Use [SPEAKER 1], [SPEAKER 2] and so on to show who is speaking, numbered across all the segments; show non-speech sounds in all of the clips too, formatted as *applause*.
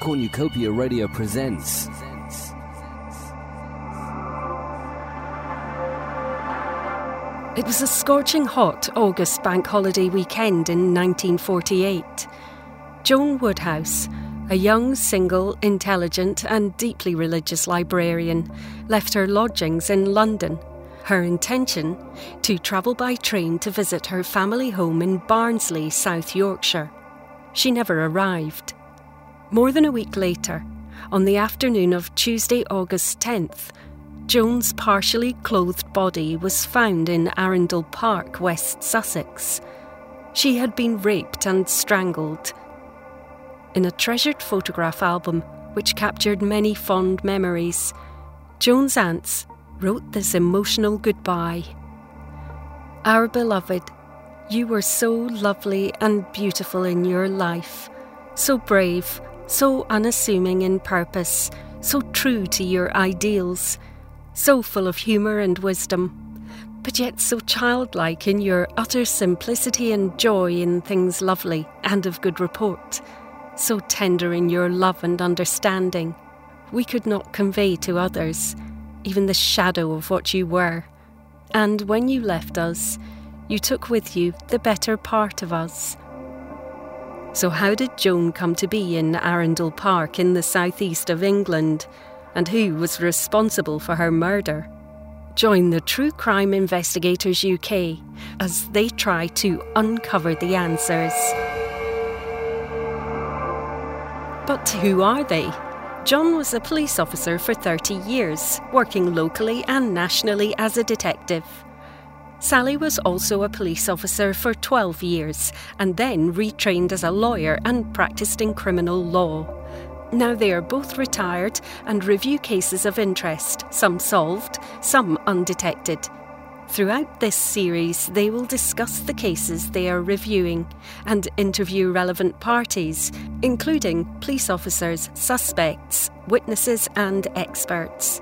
[SPEAKER 1] Cornucopia Radio presents.
[SPEAKER 2] It was a scorching hot August bank holiday weekend in 1948. Joan Woodhouse, a young, single, intelligent, and deeply religious librarian, left her lodgings in London. Her intention to travel by train to visit her family home in Barnsley, South Yorkshire. She never arrived. More than a week later, on the afternoon of Tuesday, August 10th, Joan's partially clothed body was found in Arundel Park, West Sussex. She had been raped and strangled. In a treasured photograph album which captured many fond memories, Joan's aunts wrote this emotional goodbye. Our beloved, you were so lovely and beautiful in your life, so brave, so unassuming in purpose, so true to your ideals so full of humour and wisdom, but yet so childlike in your utter simplicity and joy in things lovely and of good report, so tender in your love and understanding. We could not convey to others even the shadow of what you were. And when you left us, you took with you the better part of us. So, how did Joan come to be in Arundel Park in the southeast of England? and who was responsible for her murder. Join the True Crime Investigators UK as they try to uncover the answers. But who are they? John was a police officer for 30 years, working locally and nationally as a detective. Sally was also a police officer for 12 years and then retrained as a lawyer and practiced in criminal law. Now they are both retired and review cases of interest, some solved, some undetected. Throughout this series, they will discuss the cases they are reviewing and interview relevant parties, including police officers, suspects, witnesses, and experts.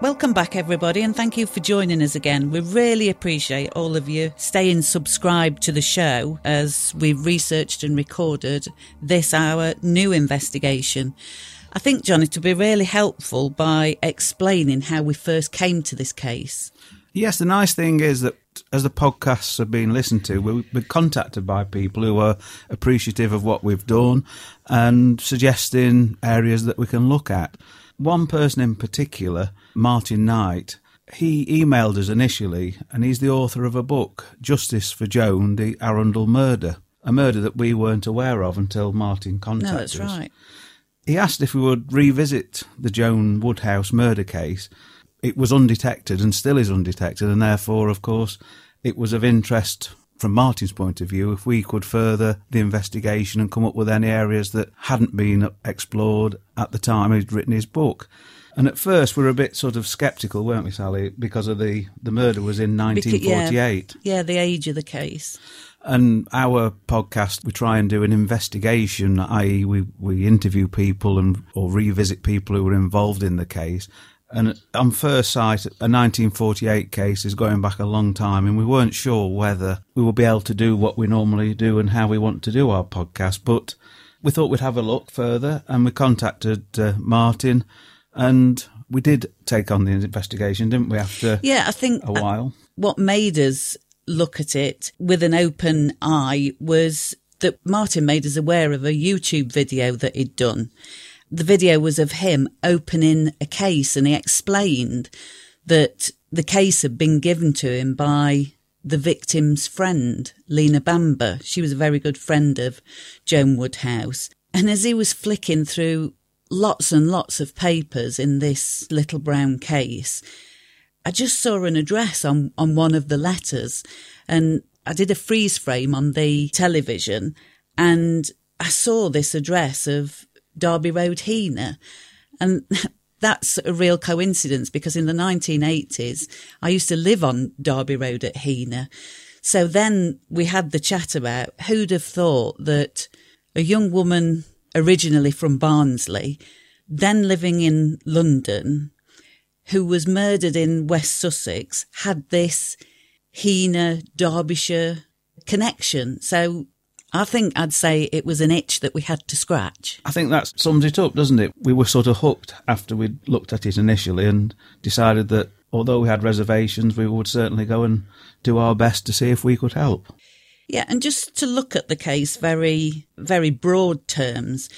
[SPEAKER 3] Welcome back, everybody, and thank you for joining us again. We really appreciate all of you staying subscribed to the show as we've researched and recorded this, our new investigation. I think, John, it would be really helpful by explaining how we first came to this case.
[SPEAKER 4] Yes, the nice thing is that as the podcasts have been listened to, we're, we're contacted by people who are appreciative of what we've done and suggesting areas that we can look at. One person in particular, Martin Knight, he emailed us initially, and he's the author of a book, Justice for Joan, the Arundel Murder, a murder that we weren't aware of until Martin contacted us.
[SPEAKER 3] No, that's
[SPEAKER 4] us.
[SPEAKER 3] right.
[SPEAKER 4] He asked if we would revisit the Joan Woodhouse murder case. It was undetected and still is undetected, and therefore, of course, it was of interest from Martin's point of view if we could further the investigation and come up with any areas that hadn't been explored at the time he'd written his book. And at first, we were a bit sort of sceptical, weren't we, Sally? Because of the, the murder was in
[SPEAKER 3] Beca-
[SPEAKER 4] 1948.
[SPEAKER 3] Yeah, yeah, the age of the case.
[SPEAKER 4] And our podcast, we try and do an investigation, i.e., we, we interview people and or revisit people who were involved in the case. And on first sight, a 1948 case is going back a long time, and we weren't sure whether we would be able to do what we normally do and how we want to do our podcast. But we thought we'd have a look further, and we contacted uh, Martin, and we did take on the investigation, didn't we? After
[SPEAKER 3] Yeah, I think
[SPEAKER 4] a while.
[SPEAKER 3] what made us look at it with an open eye was that Martin made us aware of a YouTube video that he'd done. The video was of him opening a case and he explained that the case had been given to him by the victim's friend, Lena Bamber. She was a very good friend of Joan Woodhouse. And as he was flicking through lots and lots of papers in this little brown case, I just saw an address on, on one of the letters and I did a freeze frame on the television and I saw this address of Derby Road, Heanor. And *laughs* that's a real coincidence because in the 1980s, I used to live on Derby Road at Heanor. So then we had the chat about who'd have thought that a young woman originally from Barnsley, then living in London, who was murdered in West Sussex, had this Heanor, Derbyshire connection. So I think I'd say it was an itch that we had to scratch.
[SPEAKER 4] I think that sums it up, doesn't it? We were sort of hooked after we'd looked at it initially and decided that although we had reservations, we would certainly go and do our best to see if we could help.
[SPEAKER 3] Yeah, and just to look at the case very, very broad terms,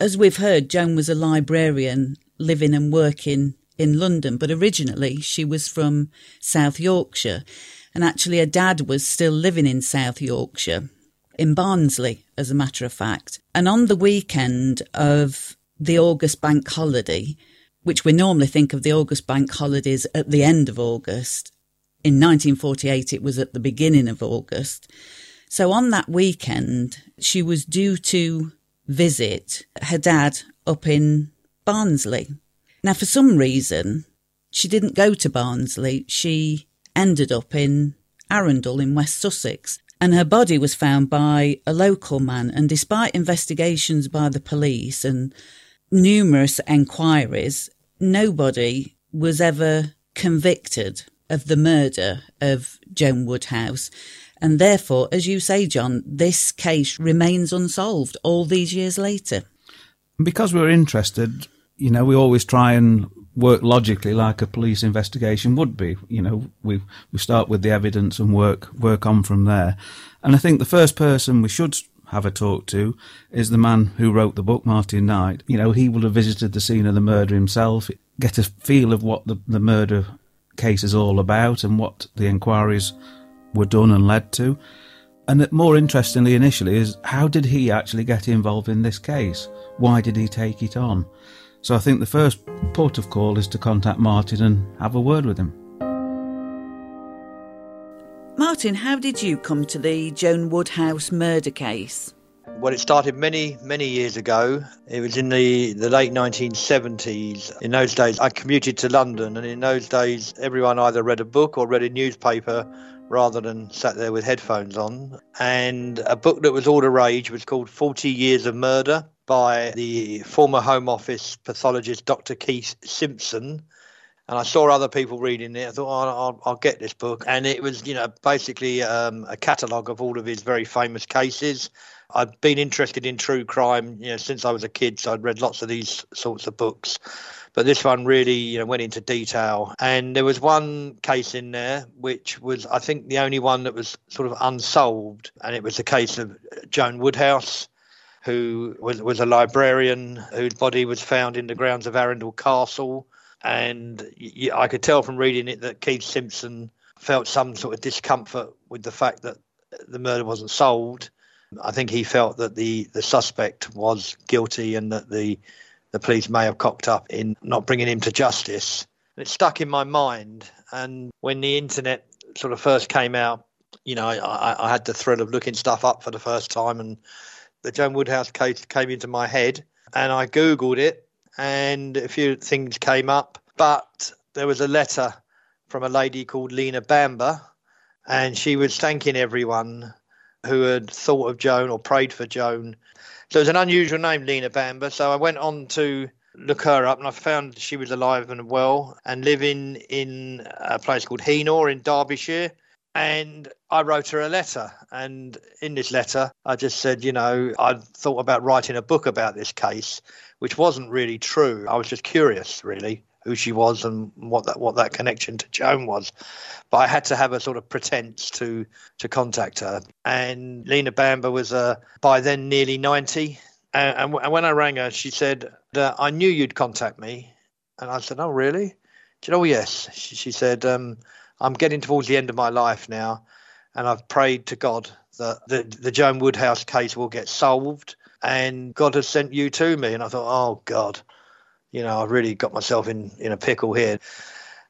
[SPEAKER 3] as we've heard, Joan was a librarian living and working in London, but originally she was from South Yorkshire. And actually, her dad was still living in South Yorkshire, in Barnsley, as a matter of fact. And on the weekend of the August bank holiday, which we normally think of the August bank holidays at the end of August, in 1948 it was at the beginning of August. So on that weekend, she was due to visit her dad up in Barnsley. Now, for some reason, she didn't go to Barnsley. She ended up in Arundel in West Sussex. And her body was found by a local man. And despite investigations by the police and numerous enquiries, nobody was ever convicted of the murder of Joan Woodhouse. And therefore, as you say, John, this case remains unsolved all these years later.
[SPEAKER 4] Because we're interested, you know, we always try and work logically like a police investigation would be. You know, we we start with the evidence and work work on from there. And I think the first person we should have a talk to is the man who wrote the book, Martin Knight. You know, he would have visited the scene of the murder himself, get a feel of what the, the murder case is all about and what the inquiries were done and led to. And that more interestingly, initially, is how did he actually get involved in this case? Why did he take it on? So I think the first port of call is to contact Martin and have a word with him.
[SPEAKER 3] Martin, how did you come to the Joan Woodhouse murder case?
[SPEAKER 5] Well, it started many, many years ago. It was in the, the late 1970s. In those days, I commuted to London, and in those days, everyone either read a book or read a newspaper rather than sat there with headphones on. And a book that was all the rage was called 40 Years of Murder by the former Home Office pathologist Dr. Keith Simpson. And I saw other people reading it. I thought, oh, I'll, I'll, get this book. And it was, you know, basically um, a catalogue of all of his very famous cases. I've been interested in true crime, you know, since I was a kid. So I'd read lots of these sorts of books but this one really you know went into detail and there was one case in there which was i think the only one that was sort of unsolved and it was the case of joan woodhouse who was, was a librarian whose body was found in the grounds of arundel castle and i could tell from reading it that keith simpson felt some sort of discomfort with the fact that the murder wasn't solved i think he felt that the the suspect was guilty and that the the police may have cocked up in not bringing him to justice. It stuck in my mind. And when the internet sort of first came out, you know, I, I had the thrill of looking stuff up for the first time, and the Joan Woodhouse case came into my head, and I googled it, and a few things came up. But there was a letter from a lady called Lena Bamber, and she was thanking everyone who had thought of Joan or prayed for Joan so it was an unusual name, Lena Bamber. So I went on to look her up and I found she was alive and well and living in a place called Heanor in Derbyshire. And I wrote her a letter. And in this letter, I just said, you know, I thought about writing a book about this case, which wasn't really true. I was just curious, really who she was and what that what that connection to Joan was. But I had to have a sort of pretense to to contact her. And Lena Bamber was uh, by then nearly ninety. And, and, when I rang her, she said, "I knew you'd contact me." And I said, "Oh, really?" She said, "Oh, yes." She, she said, um, "I'm getting towards the end of my life now, and I've prayed to God that the the Joan Woodhouse case will get solved." And God has sent you to me. And I thought, oh, God you know, I've really got myself in, in a pickle here.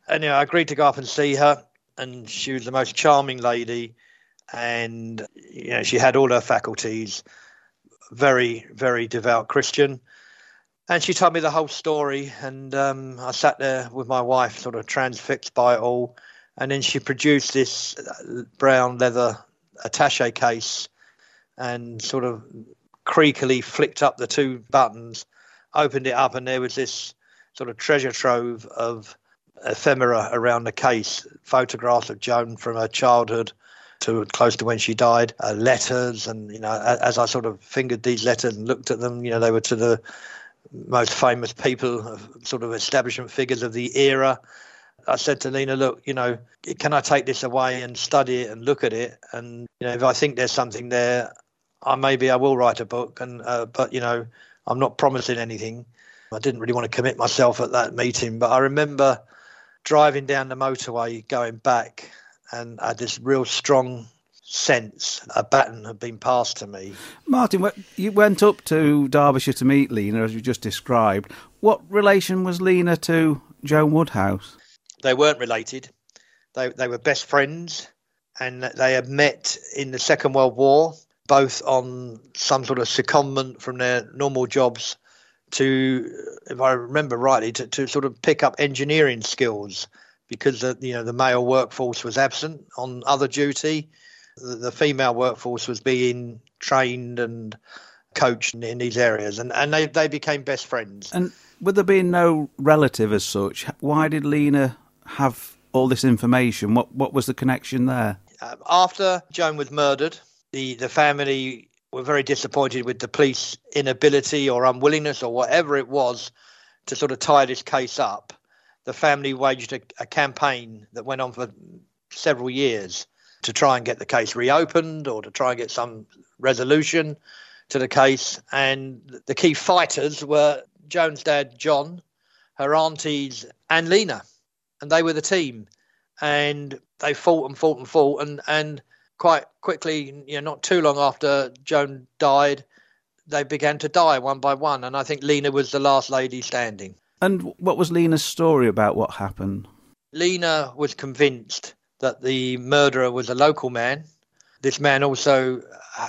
[SPEAKER 5] And, you know, I agreed to go up and see her, and she was the most charming lady. And, you know, she had all her faculties, very, very devout Christian. And she told me the whole story, and um, I sat there with my wife, sort of transfixed by it all. And then she produced this brown leather attache case and sort of creakily flicked up the two buttons opened it up, and there was this sort of treasure trove of ephemera around the case, photographs of Joan from her childhood, to close to when she died, uh, letters, and you know, as I sort of fingered these letters and looked at them, you know, they were to the most famous people, sort of establishment figures of the era. I said to Lena, look, you know, can I take this away and study it and look at it? And you know, if I think there's something there, I maybe I will write a book. And uh, but you know, I'm not promising anything. I didn't really want to commit myself at that meeting, but I remember driving down the motorway going back, and I had this real strong sense a baton had been passed to me.
[SPEAKER 4] Martin, you went up to Derbyshire to meet Lena, as you just described. What relation was Lena to Joan Woodhouse?
[SPEAKER 5] They weren't related. They they were best friends, and they had met in the Second World War, both on some sort of secondment from their normal jobs to, if I remember rightly, to, to sort of pick up engineering skills because the you know the male workforce was absent on other duty. The, the female workforce was being trained and coached in, in these areas, and, and they, they became best friends.
[SPEAKER 4] And with there being no relative as such, why did Lena have all this information? What what was the connection there?
[SPEAKER 5] Uh, after Joan was murdered, the the family were very disappointed with the police inability or unwillingness or whatever it was to sort of tie this case up. The family waged a, a campaign that went on for several years to try and get the case reopened or to try and get some resolution to the case. And the key fighters were Joan's dad, John, her aunties, and Lena. And they were the team. And they fought and fought and fought. And, and quite quickly, you know, not too long after Joan died, they began to die one by one. And I think Lena was the last lady standing.
[SPEAKER 4] And what was Lena's story about what happened?
[SPEAKER 5] Lena was convinced that the murderer was a local man. This man also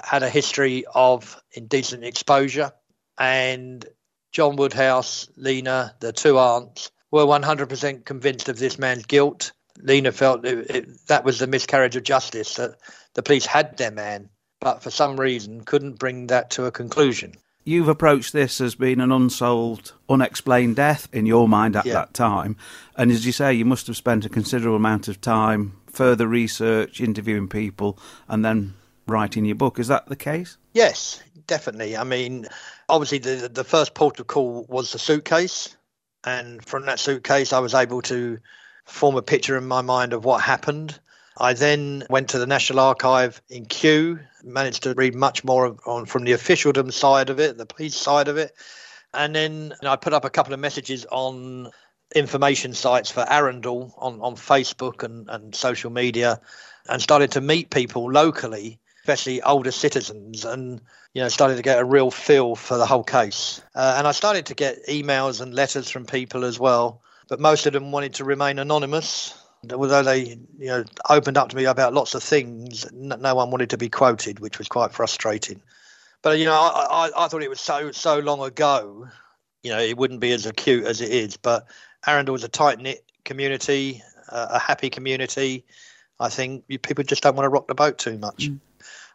[SPEAKER 5] had a history of indecent exposure. And John Woodhouse, Lena, the two aunts, were 100% convinced of this man's guilt. Lena felt it, it, that was the miscarriage of justice, that the police had their man, but for some reason couldn't bring that to a conclusion.
[SPEAKER 4] You've approached this as being an unsolved, unexplained death in your mind at yeah. that time. And as you say, you must have spent a considerable amount of time further research, interviewing people, and then writing your book. Is that the case?
[SPEAKER 5] Yes, definitely. I mean, obviously, the, the first port of call was the suitcase. And from that suitcase, I was able to form a picture in my mind of what happened. I then went to the National Archive in Kew, managed to read much more on from the officialdom side of it, the police side of it, and then I put up a couple of messages on information sites for Arundel on, on Facebook and, and social media, and started to meet people locally, especially older citizens, and you know started to get a real feel for the whole case. Uh, and I started to get emails and letters from people as well but most of them wanted to remain anonymous. Although they, you know, opened up to me about lots of things, no one wanted to be quoted, which was quite frustrating. But you know, I, I, I thought it was so so long ago. You know, it wouldn't be as acute as it is. But Arundel was a tight knit community, uh, a happy community. I think people just don't want to rock the boat too much. Mm.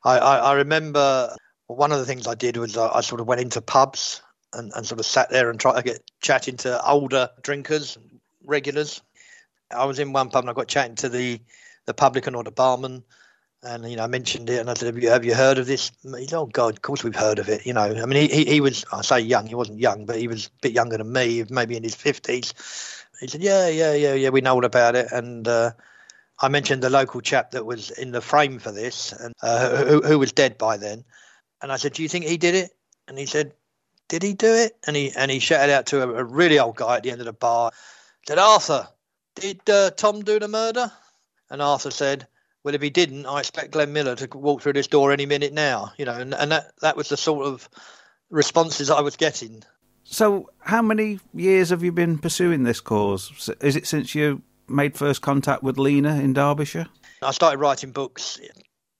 [SPEAKER 5] I, I, I, remember one of the things I did was I, I sort of went into pubs and, and sort of sat there and tried to get chatting to older drinkers, regulars. I was in one pub and I got chatting to the, the publican or the barman, and you know I mentioned it and I said, "Have you have you heard of this?" Said, "Oh God, of course we've heard of it." You know, I mean, he, he, he was I say young, he wasn't young, but he was a bit younger than me, maybe in his fifties. He said, "Yeah, yeah, yeah, yeah, we know all about it." And uh, I mentioned the local chap that was in the frame for this, and uh, who, who was dead by then. And I said, "Do you think he did it?" And he said, did he do it? And he and he shouted out to a, a really old guy at the end of the bar, said, Arthur, did uh, Tom do the murder? And Arthur said, well, if he didn't, I expect Glenn Miller to walk through this door any minute now. You know, and, and that, that was the sort of responses I was getting.
[SPEAKER 4] So, how many years have you been pursuing this cause? Is it since you made first contact with Lena in Derbyshire?
[SPEAKER 5] I started writing books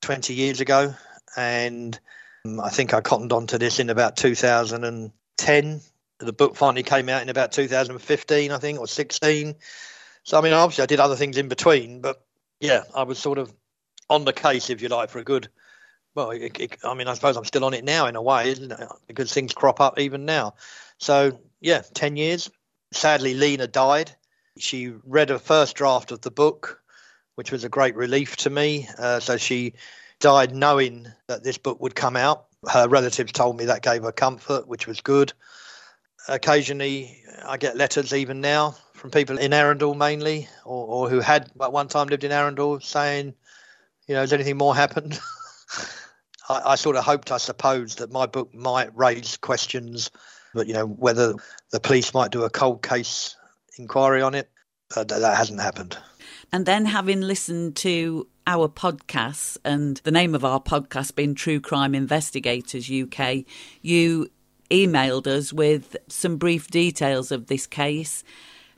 [SPEAKER 5] 20 years ago, and um, I think I cottoned on to this in about 2010. The book finally came out in about 2015, I think, or 16. So, I mean, obviously, I did other things in between, but yeah, I was sort of on the case, if you like, for a good. Well, it, it, I mean, I suppose I'm still on it now in a way, isn't it? Because things crop up even now. So, yeah, 10 years. Sadly, Lena died. She read a first draft of the book which was a great relief to me. Uh, so she died knowing that this book would come out. Her relatives told me that gave her comfort, which was good. Occasionally, I get letters even now from people in Arundel mainly, or, or who had at one time lived in Arundel, saying, you know, has anything more happened? *laughs* I, I, sort of hoped, I suppose, that my book might raise questions, but you know, whether the police might do a cold case inquiry on it, uh, that hasn't happened.
[SPEAKER 3] And then having listened to our podcasts and the name of our podcast being True Crime Investigators UK, you emailed us with some brief details of this case.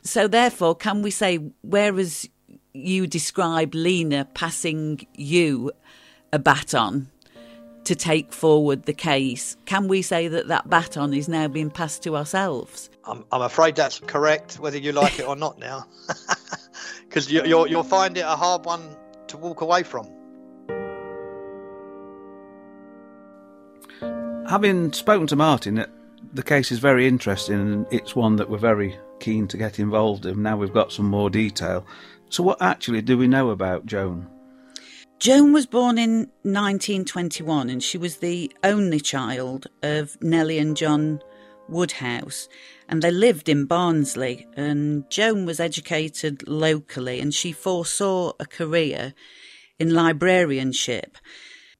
[SPEAKER 3] So, therefore, can we say, whereas you describe Lena passing you a baton to take forward the case, can we say that that baton is now being passed to ourselves?
[SPEAKER 5] I'm, I'm afraid that's correct, whether you like it or not now. *laughs* because you, you'll you'll find it a hard one to walk away from.
[SPEAKER 4] Having spoken to Martin, uh, the case is very interesting and it's one that we're very keen to get involved in. Now we've got some more detail. So, what actually do we know about Joan?
[SPEAKER 3] Joan was born in 1921 and she was the only child of Nellie and John Woodhouse, and they lived in Barnsley. And Joan was educated locally, and she foresaw a career in librarianship.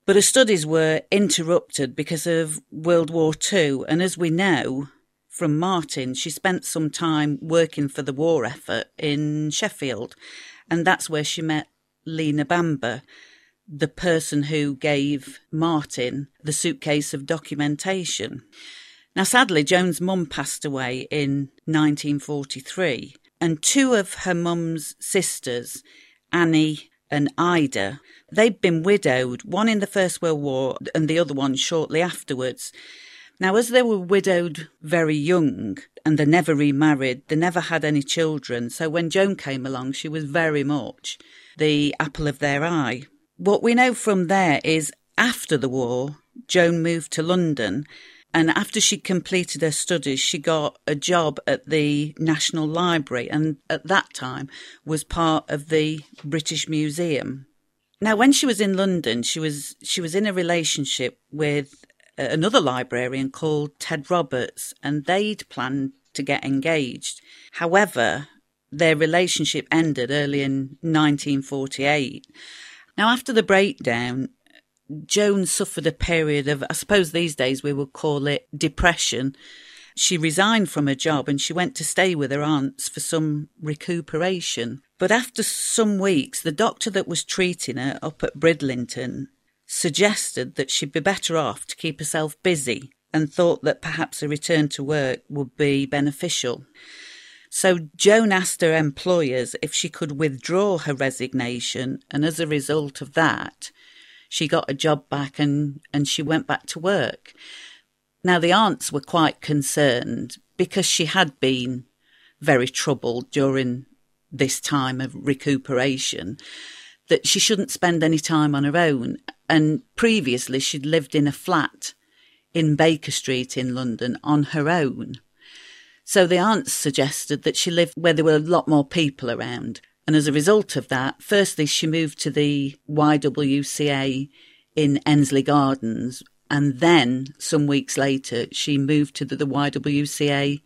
[SPEAKER 3] But her studies were interrupted because of World War II, and as we know from Martin, she spent some time working for the war effort in Sheffield, and that's where she met Lena Bamber the person who gave Martin the suitcase of documentation. Now, sadly, Joan's mum passed away in 1943, and two of her mum's sisters, Annie and Ida, they'd been widowed, one in the First World War and the other one shortly afterwards. Now, as they were widowed very young and they never remarried, they never had any children, so when Joan came along, she was very much the apple of their eye. What we know from there is after the war, Joan moved to London and after she completed her studies, she got a job at the National Library and at that time was part of the British Museum. Now, when she was in London, she was, she was in a relationship with uh, another librarian called Ted Roberts and they'd planned to get engaged. However, their relationship ended early in 1948. Now, after the breakdown, Joan suffered a period of, I suppose these days we would call it depression. She resigned from her job and she went to stay with her aunts for some recuperation. But after some weeks, the doctor that was treating her up at Bridlington suggested that she'd be better off to keep herself busy and thought that perhaps a return to work would be beneficial. So Joan asked her employers if she could withdraw her resignation, and as a result of that, she got a job back and, and she went back to work. Now, the aunts were quite concerned because she had been very troubled during this time of recuperation that she shouldn't spend any time on her own. And previously, she'd lived in a flat in Baker Street in London on her own. So the aunts suggested that she lived where there were a lot more people around. And as a result of that, firstly, she moved to the YWCA in Endsleigh Gardens. And then some weeks later, she moved to the, the YWCA,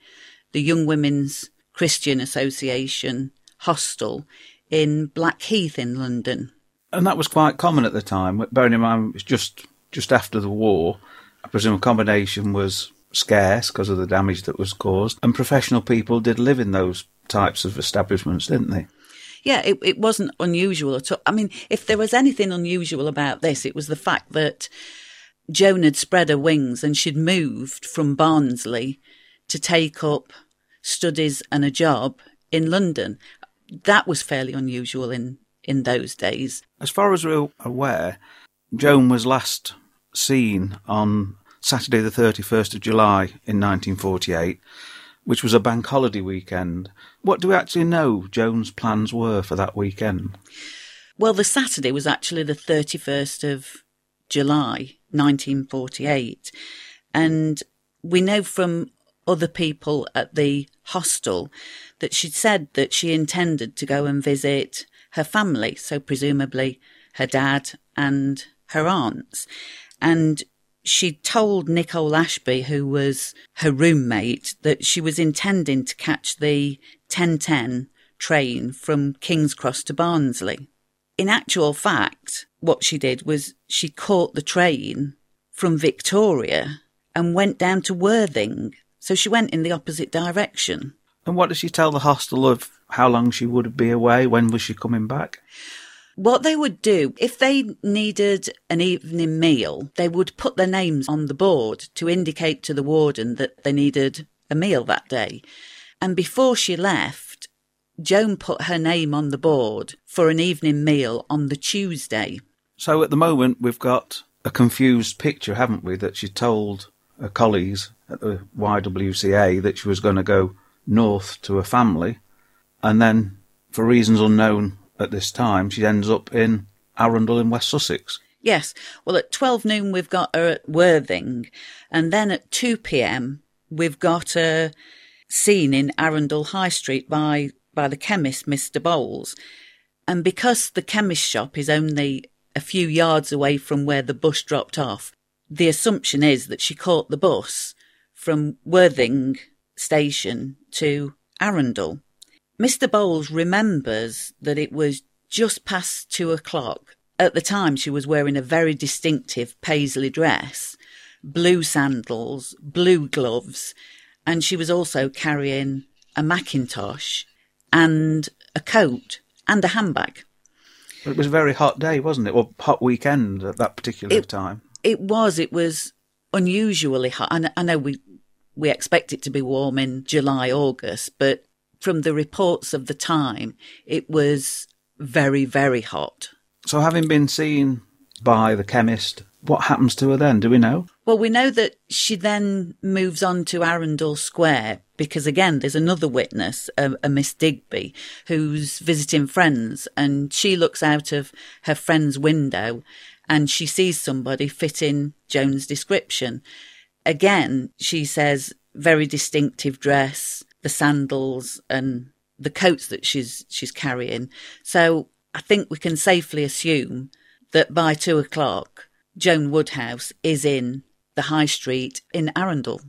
[SPEAKER 3] the Young Women's Christian Association hostel in Blackheath in London.
[SPEAKER 4] And that was quite common at the time. Bearing in mind, it was just, just after the war. I presume accommodation was scarce because of the damage that was caused. And professional people did live in those types of establishments, didn't they?
[SPEAKER 3] yeah, it, it wasn't unusual at all. I mean, if there was anything unusual about this, it was the fact that Joan had spread her wings and she'd moved from Barnsley to take up studies and a job in London. That was fairly unusual in, in those days.
[SPEAKER 4] As far as we're aware, Joan was last seen on Saturday, the 31st of July in 1948 which was a bank holiday weekend. What do we actually know Joan's plans were for that weekend?
[SPEAKER 3] Well, the Saturday was actually the 31st of July 1948. And we know from other people at the hostel that she'd said that she intended to go and visit her family, so presumably her dad and her aunts. And she told Nicole Ashby, who was her roommate, that she was intending to catch the 1010 train from King's Cross to Barnsley. In actual fact, what she did was she caught the train from Victoria and went down to Worthing. So she went in the opposite direction.
[SPEAKER 4] And what did she tell the hostel of how long she would be away? When was she coming back?
[SPEAKER 3] What they would do, if they needed an evening meal, they would put their names on the board to indicate to the warden that they needed a meal that day. And before she left, Joan put her name on the board for an evening meal on the Tuesday.
[SPEAKER 4] So at the moment, we've got a confused picture, haven't we? That she told her colleagues at the YWCA that she was going to go north to a family, and then, for reasons unknown at this time, she ends up in Arundel in West Sussex.
[SPEAKER 3] Yes. Well, at 12 noon, we've got her at Worthing. And then at 2 p.m., we've got a scene in Arundel High Street by, by the chemist, Mr. Bowles. And because the chemist shop is only a few yards away from where the bus dropped off, the assumption is that she caught the bus from Worthing station to Arundel. Mr. Bowles remembers that it was just past two o'clock. At the time, she was wearing a very distinctive paisley dress, blue sandals, blue gloves, and she was also carrying a Macintosh and a coat and a handbag.
[SPEAKER 4] It was a very hot day, wasn't it? Or hot weekend at that particular
[SPEAKER 3] it,
[SPEAKER 4] time.
[SPEAKER 3] It was. It was unusually hot. I, I know we we expect it to be warm in July, August, but from the reports of the time, it was very, very hot.
[SPEAKER 4] So, having been seen by the chemist, what happens to her then? Do we know?
[SPEAKER 3] Well, we know that she then moves on to Arundel Square because, again, there's another witness, a, a, Miss Digby, who's visiting friends, and she looks out of her friend's window and she sees somebody fitting Joan's description. Again, she says, very distinctive dress, the sandals and the coats that she's she's carrying. So I think we can safely assume that by two o'clock, Joan Woodhouse is in the high street in Arundel.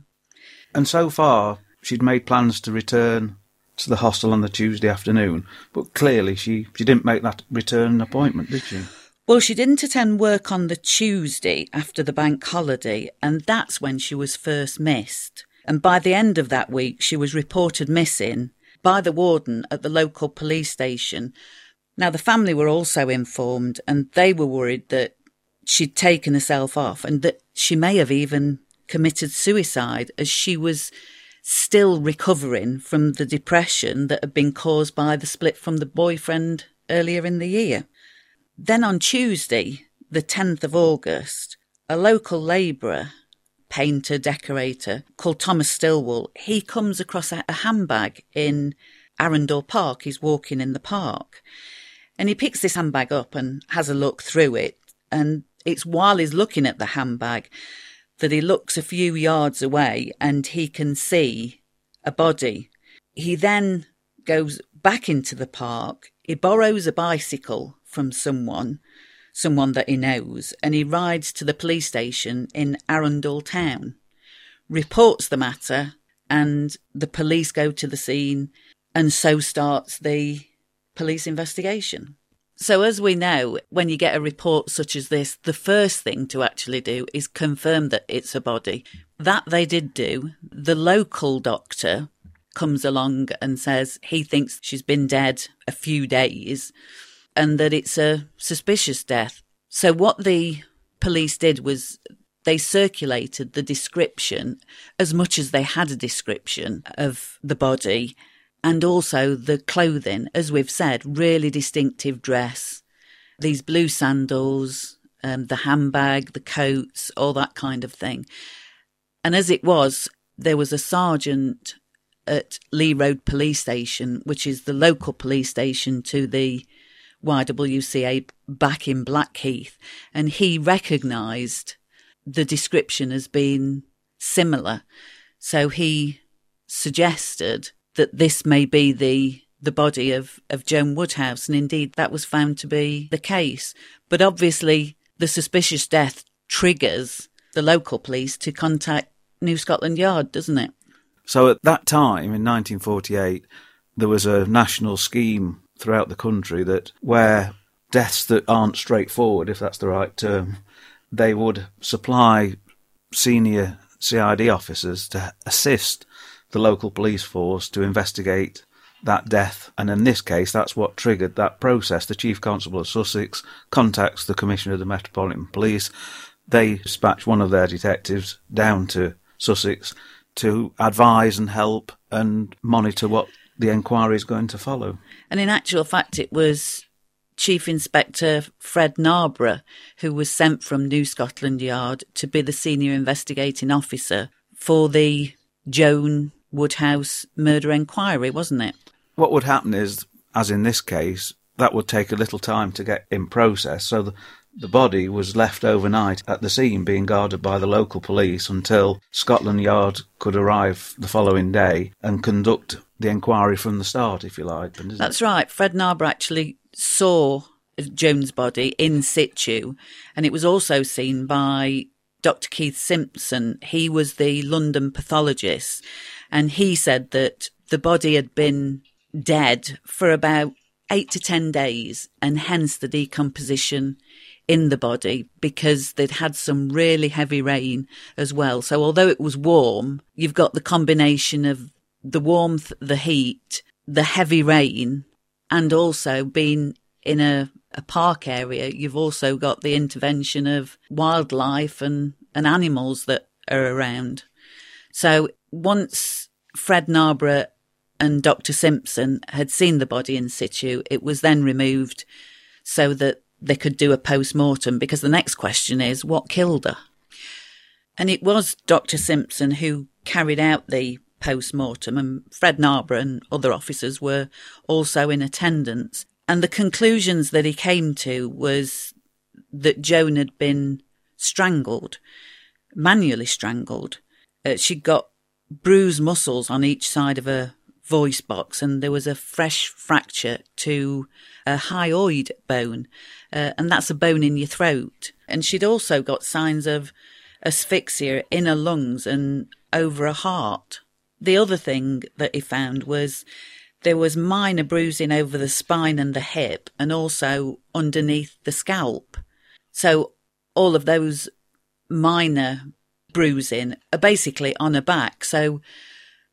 [SPEAKER 4] And so far, she'd made plans to return to the hostel on the Tuesday afternoon, but clearly she, she didn't make that return appointment, did she?
[SPEAKER 3] Well, she didn't attend work on the Tuesday after the bank holiday, and that's when she was first missed. And by the end of that week, she was reported missing by the warden at the local police station. Now, the family were also informed, and they were worried that she'd taken herself off and that she may have even committed suicide as she was still recovering from the depression that had been caused by the split from the boyfriend earlier in the year. Then on Tuesday, the 10th of August, a local labourer painter, decorator called Thomas Stillwell, he comes across a, a handbag in Arundel Park. He's walking in the park and he picks this handbag up and has a look through it. And it's while he's looking at the handbag that he looks a few yards away and he can see a body. He then goes back into the park. He borrows a bicycle from someone someone that he knows, and he rides to the police station in Arundel town, reports the matter, and the police go to the scene, and so starts the police investigation. So, as we know, when you get a report such as this, the first thing to actually do is confirm that it's a body. That they did do. The local doctor comes along and says he thinks she's been dead a few days and that it's a suspicious death. So, what the police did was they circulated the description as much as they had a description of the body and also the clothing, as we've said, really distinctive dress, these blue sandals, um, the handbag, the coats, all that kind of thing. And as it was, there was a sergeant at Lee Road Police Station, which is the local police station to the YWCA back in Blackheath, and he recognised the description as being similar. So he suggested that this may be the the body of, of Joan Woodhouse, and indeed that was found to be the case. But obviously, the suspicious death triggers the local police to contact New Scotland Yard, doesn't it?
[SPEAKER 4] So at that time, in 1948, there was a national scheme throughout the country that where deaths that aren't straightforward, if that's the right term, they would supply senior CID officers to assist the local police force to investigate that death. And in this case, that's what triggered that process. The Chief Constable of Sussex contacts the Commissioner of the Metropolitan Police. They dispatch one of their detectives down to Sussex to advise and help and monitor what the inquiry is going to follow.
[SPEAKER 3] And in actual fact, it was Chief Inspector Fred Narborough who was sent from New Scotland Yard to be the senior investigating officer for the Joan Woodhouse murder inquiry, wasn't it?
[SPEAKER 4] What would happen is, as in this case, that would take a little time to get in process. So the, the body was left overnight at the scene, being guarded by the local police until Scotland Yard could arrive the following day and conduct the inquiry from the start, if you like.
[SPEAKER 3] That's right. Fred Narborough actually saw Joan's body in situ, and it was also seen by Dr. Keith Simpson. He was the London pathologist, and he said that the body had been dead for about eight to ten days, and hence the decomposition in the body because they'd had some really heavy rain as well. So although it was warm, you've got the combination of the warmth, the heat, the heavy rain, and also being in a, a park area, you've also got the intervention of wildlife and, and animals that are around. So once Fred Narborough and Dr. Simpson had seen the body in situ, it was then removed so that they could do a post mortem because the next question is what killed her? And it was Dr. Simpson who carried out the post mortem, and Fred Narborough and other officers were also in attendance. And the conclusions that he came to was that Joan had been strangled, manually strangled. Uh, she'd got bruised muscles on each side of her voice box, and there was a fresh fracture to a hyoid bone, uh, and that's a bone in your throat. And she'd also got signs of asphyxia in her lungs and over her heart. The other thing that he found was there was minor bruising over the spine and the hip and also underneath the scalp. So all of those minor bruising are basically on her back. So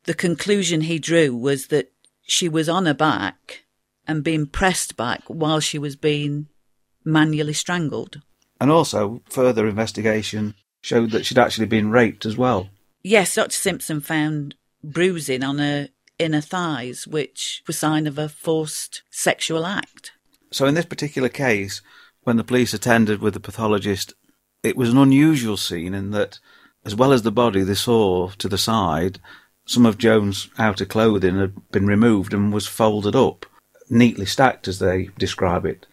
[SPEAKER 3] the conclusion he drew was that she was on her back and being pressed back while she was being manually strangled.
[SPEAKER 4] And also, further investigation showed that she'd actually been raped as well.
[SPEAKER 3] Yes, Dr. Simpson found bruising on her inner thighs, which was sign of a forced sexual act.
[SPEAKER 4] So, in this particular case, when the police attended with the pathologist, it was an unusual scene in that, as well as the body, they saw to the side some of Joan's outer clothing had been removed and was folded up, neatly stacked, as they describe it,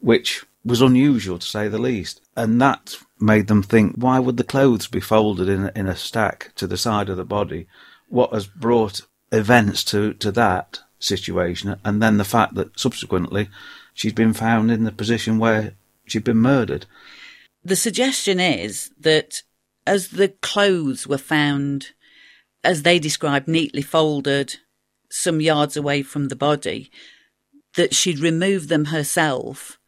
[SPEAKER 4] which was unusual to say the least. And that made them think, why would the clothes be folded in a, in a stack to the side of the body? what has brought events to, to that situation, and then the fact that subsequently she's been found in the position where she'd been murdered.
[SPEAKER 3] The suggestion is that as the clothes were found, as they described, neatly folded some yards away from the body, that she'd removed them herself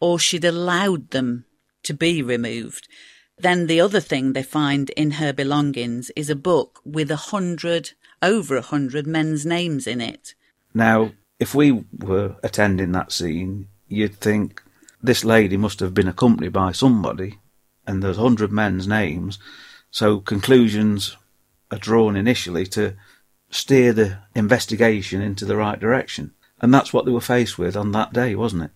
[SPEAKER 3] or she'd allowed them to be removed. Then the other thing they find in her belongings is a book with a hundred, over a hundred men's names in it.
[SPEAKER 4] Now, if we were attending that scene, you'd think this lady must have been accompanied by somebody, and there's a hundred men's names, so conclusions are drawn initially to steer the investigation into the right direction. And that's what they were faced with on that day, wasn't it?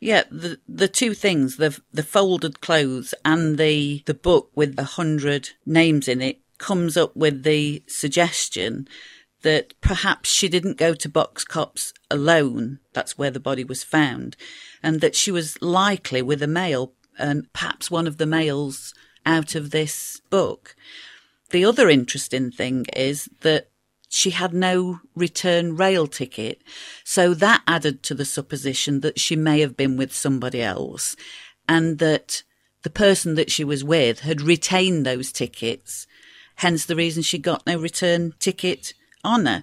[SPEAKER 3] Yeah, the the two things, the the folded clothes and the the book with a hundred names in it comes up with the suggestion that perhaps she didn't go to Box Copse alone. That's where the body was found. And that she was likely with a male, and perhaps one of the males out of this book. The other interesting thing is that she had no return rail ticket. So that added to the supposition that she may have been with somebody else and that the person that she was with had retained those tickets. Hence the reason she got no return ticket on her.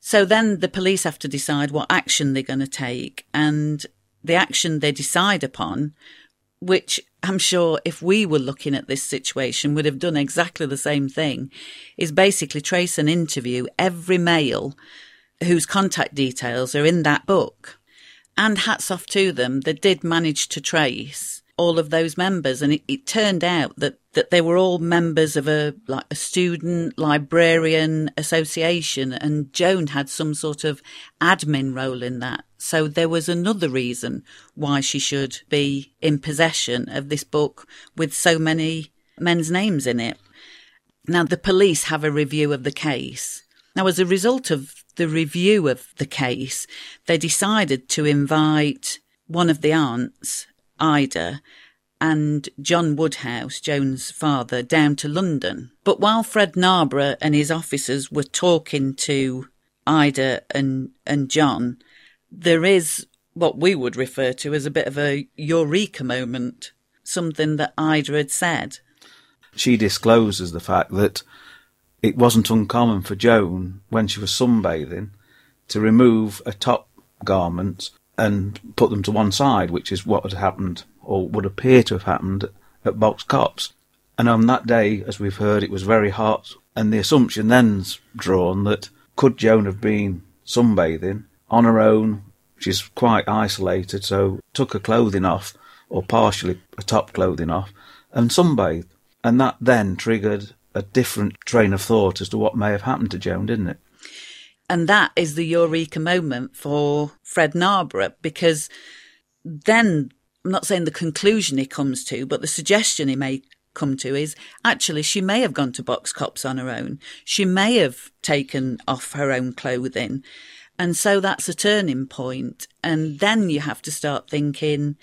[SPEAKER 3] So then the police have to decide what action they're going to take. And the action they decide upon, which I'm sure if we were looking at this situation would have done exactly the same thing, is basically trace and interview every male whose contact details are in that book. And hats off to them, they did manage to trace all of those members. And it, it, turned out that, that they were all members of a, like a student librarian association. And Joan had some sort of admin role in that. So there was another reason why she should be in possession of this book with so many men's names in it. Now, the police have a review of the case. Now, as a result of the review of the case, they decided to invite one of the aunts Ida and John Woodhouse, Joan's father, down to London. But while Fred Narborough and his officers were talking to Ida and, and John, there is what we would refer to as a bit of a eureka moment, something that Ida had said.
[SPEAKER 4] She discloses the fact that it wasn't uncommon for Joan, when she was sunbathing, to remove a top garment and put them to one side, which is what had happened or would appear to have happened at Box Copse. And on that day, as we've heard, it was very hot, and the assumption then's drawn that could Joan have been sunbathing on her own? She's quite isolated, so took her clothing off, or partially her top clothing off, and sunbathed. And that then triggered a different train of thought as to what may have happened to Joan, didn't it?
[SPEAKER 3] And that is the eureka moment for Fred Narborough because then I'm not saying the conclusion he comes to, but the suggestion he may come to is actually she may have gone to Box Copse on her own. She may have taken off her own clothing. And so that's a turning point. And then you have to start thinking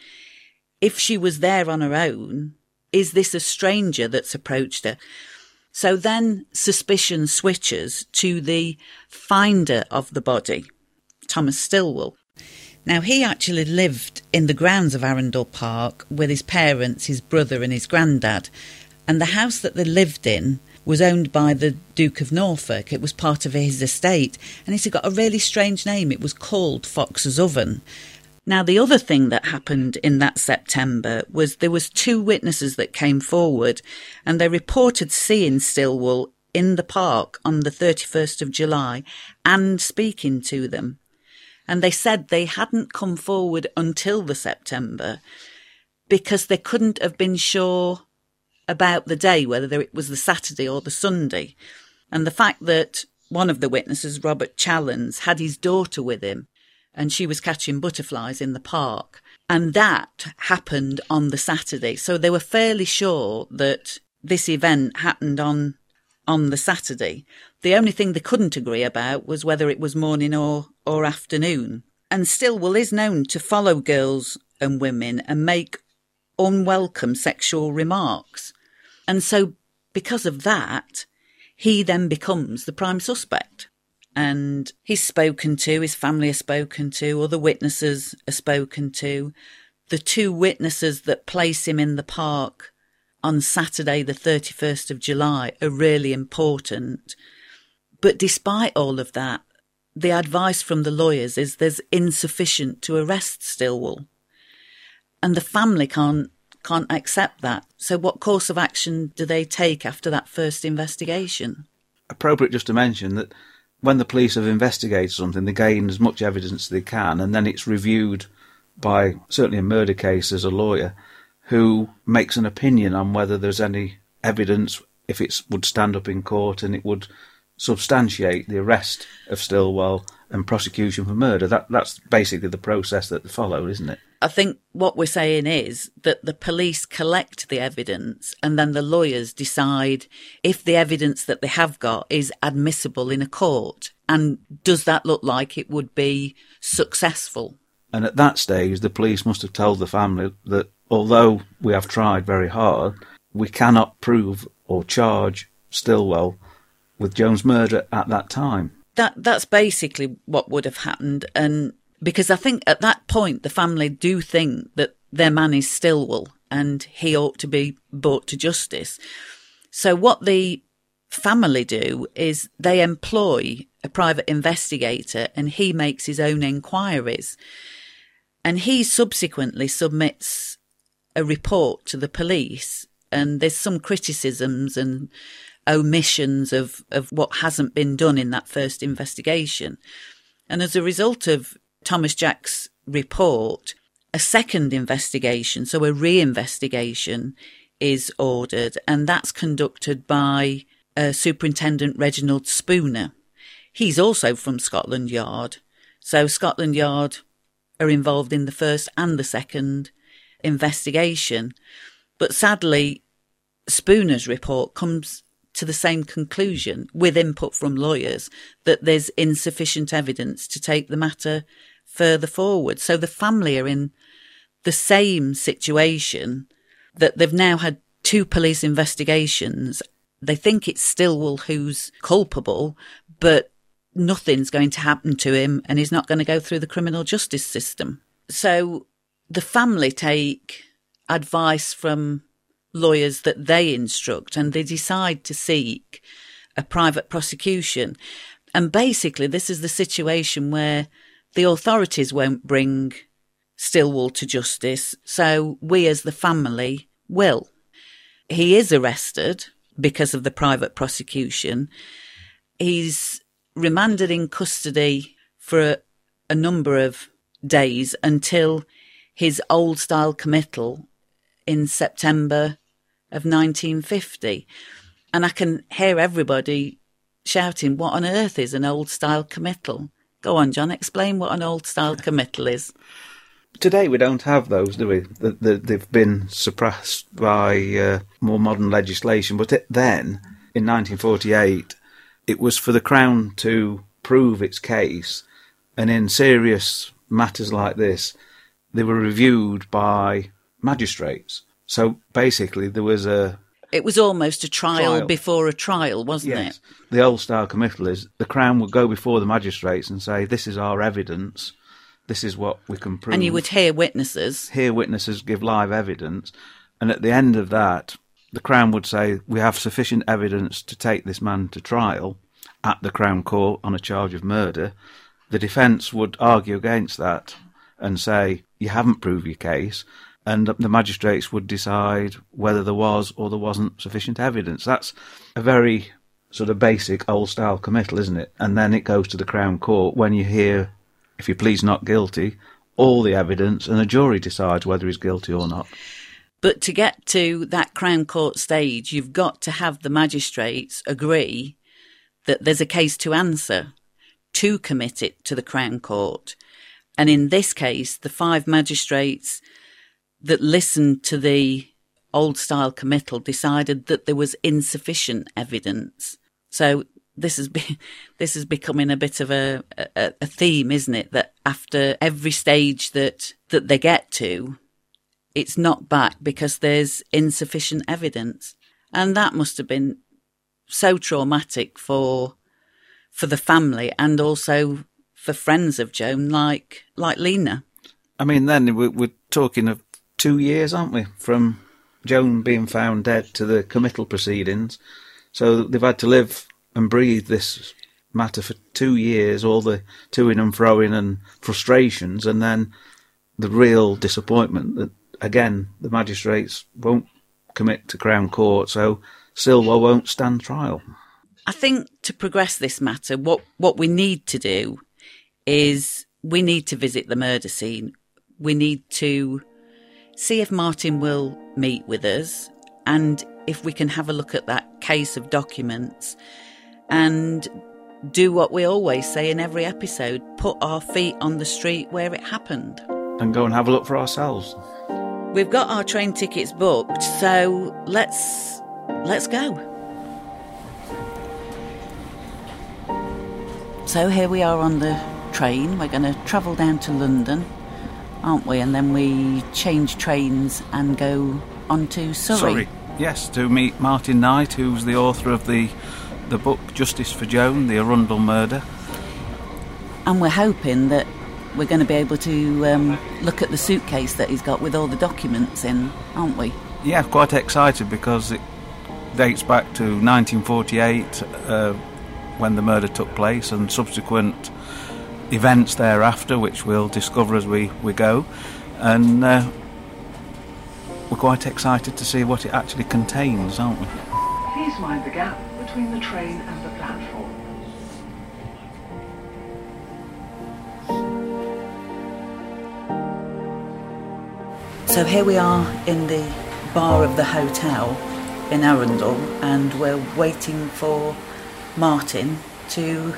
[SPEAKER 3] if she was there on her own, is this a stranger that's approached her? So then suspicion switches to the finder of the body, Thomas Stillwell. Now, he actually lived in the grounds of Arundel Park with his parents, his brother, and his granddad. And the house that they lived in was owned by the Duke of Norfolk. It was part of his estate. And it had got a really strange name. It was called Fox's Oven. Now, the other thing that happened in that September was there was two witnesses that came forward and they reported seeing Stillwell in the park on the 31st of July and speaking to them. And they said they hadn't come forward until the September because they couldn't have been sure about the day, whether it was the Saturday or the Sunday. And the fact that one of the witnesses, Robert Challens, had his daughter with him and she was catching butterflies in the park. And that happened on the Saturday. So they were fairly sure that this event happened on on the Saturday. The only thing they couldn't agree about was whether it was morning or, or afternoon. And Stillwell is known to follow girls and women and make unwelcome sexual remarks. And so, because of that, he then becomes the prime suspect and he's spoken to, his family are spoken to, other witnesses are spoken to. The two witnesses that place him in the park on Saturday, the 31st of July, are really important. But despite all of that, the advice from the lawyers is there's insufficient to arrest Stillwell. And the family can't can't accept that. So what course of action do they take after that first investigation?
[SPEAKER 4] Appropriate just to mention that when the police have investigated something, they gain as much evidence as they can, and then it's reviewed by certainly a murder case as a lawyer who makes an opinion on whether there's any evidence if it would stand up in court and it would substantiate the arrest of Stillwell and prosecution for murder. That that's basically the process that followed, isn't it?
[SPEAKER 3] I think what we're saying is that the police collect the evidence and then the lawyers decide if the evidence that they have got is admissible in a court. And does that look like it would be successful?
[SPEAKER 4] And at that stage, the police must have told the family that although we have tried very hard, we cannot prove or charge Stillwell with Joan's murder at that time.
[SPEAKER 3] That that's basically what would have happened, and because I think at that point the family do think that their man is Stillwell and he ought to be brought to justice. So what the family do is they employ a private investigator and he makes his own inquiries. And he subsequently submits a report to the police and there's some criticisms and omissions of, of what hasn't been done in that first investigation. And as a result of Thomas Jack's report, a second investigation, so a re-investigation is ordered and that's conducted by uh, Superintendent Reginald Spooner. He's also from Scotland Yard. So Scotland Yard are involved in the first and the second investigation. But sadly, Spooner's report comes to the same conclusion with input from lawyers that there's insufficient evidence to take the matter further forward. So the family are in the same situation that they've now had two police investigations. They think it's Stillwell who's culpable, but nothing's going to happen to him and he's not going to go through the criminal justice system. So the family take advice from lawyers that they instruct and they decide to seek a private prosecution. And basically, this is the situation where the authorities won't bring Stillwell to justice, so we as the family will. He is arrested because of the private prosecution. He's remanded in custody for a, a number of days until his old style committal in September of 1950. And I can hear everybody shouting, What on earth is an old style committal? Go on, John, explain what an old style committal is.
[SPEAKER 4] Today we don't have those, do we? They've been suppressed by uh, more modern legislation. But it, then, in 1948, it was for the Crown to prove its case, and in serious matters like this, they were reviewed by magistrates. So basically, there was a.
[SPEAKER 3] It was almost a trial, trial. before a trial, wasn't
[SPEAKER 4] yes.
[SPEAKER 3] it?
[SPEAKER 4] The old style committal is the Crown would go before the magistrates and say, This is our evidence. This is what we can prove.
[SPEAKER 3] And you would hear witnesses.
[SPEAKER 4] Hear witnesses give live evidence. And at the end of that, the Crown would say, We have sufficient evidence to take this man to trial at the Crown Court on a charge of murder. The defence would argue against that and say, you haven't proved your case, and the magistrates would decide whether there was or there wasn't sufficient evidence. That's a very sort of basic old style committal, isn't it? And then it goes to the Crown Court when you hear, if you please not guilty, all the evidence, and a jury decides whether he's guilty or not.
[SPEAKER 3] But to get to that Crown Court stage, you've got to have the magistrates agree that there's a case to answer to commit it to the Crown Court. And in this case, the five magistrates that listened to the old style committal decided that there was insufficient evidence. So this has been *laughs* this is becoming a bit of a, a, a theme, isn't it? That after every stage that that they get to, it's knocked back because there's insufficient evidence, and that must have been so traumatic for for the family and also for friends of Joan, like like Lena.
[SPEAKER 4] I mean, then we're, talking of two years, aren't we, from Joan being found dead to the committal proceedings. So they've had to live and breathe this matter for two years, all the toing and froing and frustrations, and then the real disappointment that again the magistrates won't commit to Crown Court, so Stillwell won't stand trial.
[SPEAKER 3] I think to progress this matter, what what we need to do is we need to visit the murder scene. We need to see if Martin will meet with us and if we can have a look at that case of documents and do what we always say in every episode put our feet on the street where it happened.
[SPEAKER 4] And go and have a look for ourselves.
[SPEAKER 3] We've got our train tickets booked, so let's let's go. So here we are on the train. We're going to travel down to London, aren't we? And then we change trains and go on to Surrey.
[SPEAKER 4] Surrey, yes, to meet Martin Knight, who's the author of the the book Justice for Joan, the Arundel murder.
[SPEAKER 3] And we're hoping that we're going to be able to um, look at the suitcase that he's got with all the documents in, aren't we?
[SPEAKER 4] Yeah, quite excited because it dates back to 1948 uh, when the murder took place and subsequent events thereafter, which we'll discover as we, we go. And uh, we're quite excited to see what it actually contains, aren't we?
[SPEAKER 6] Please mind the gap between the train and the platform.
[SPEAKER 3] So here we are in the bar of the hotel in Arundel, and we're waiting for Martin to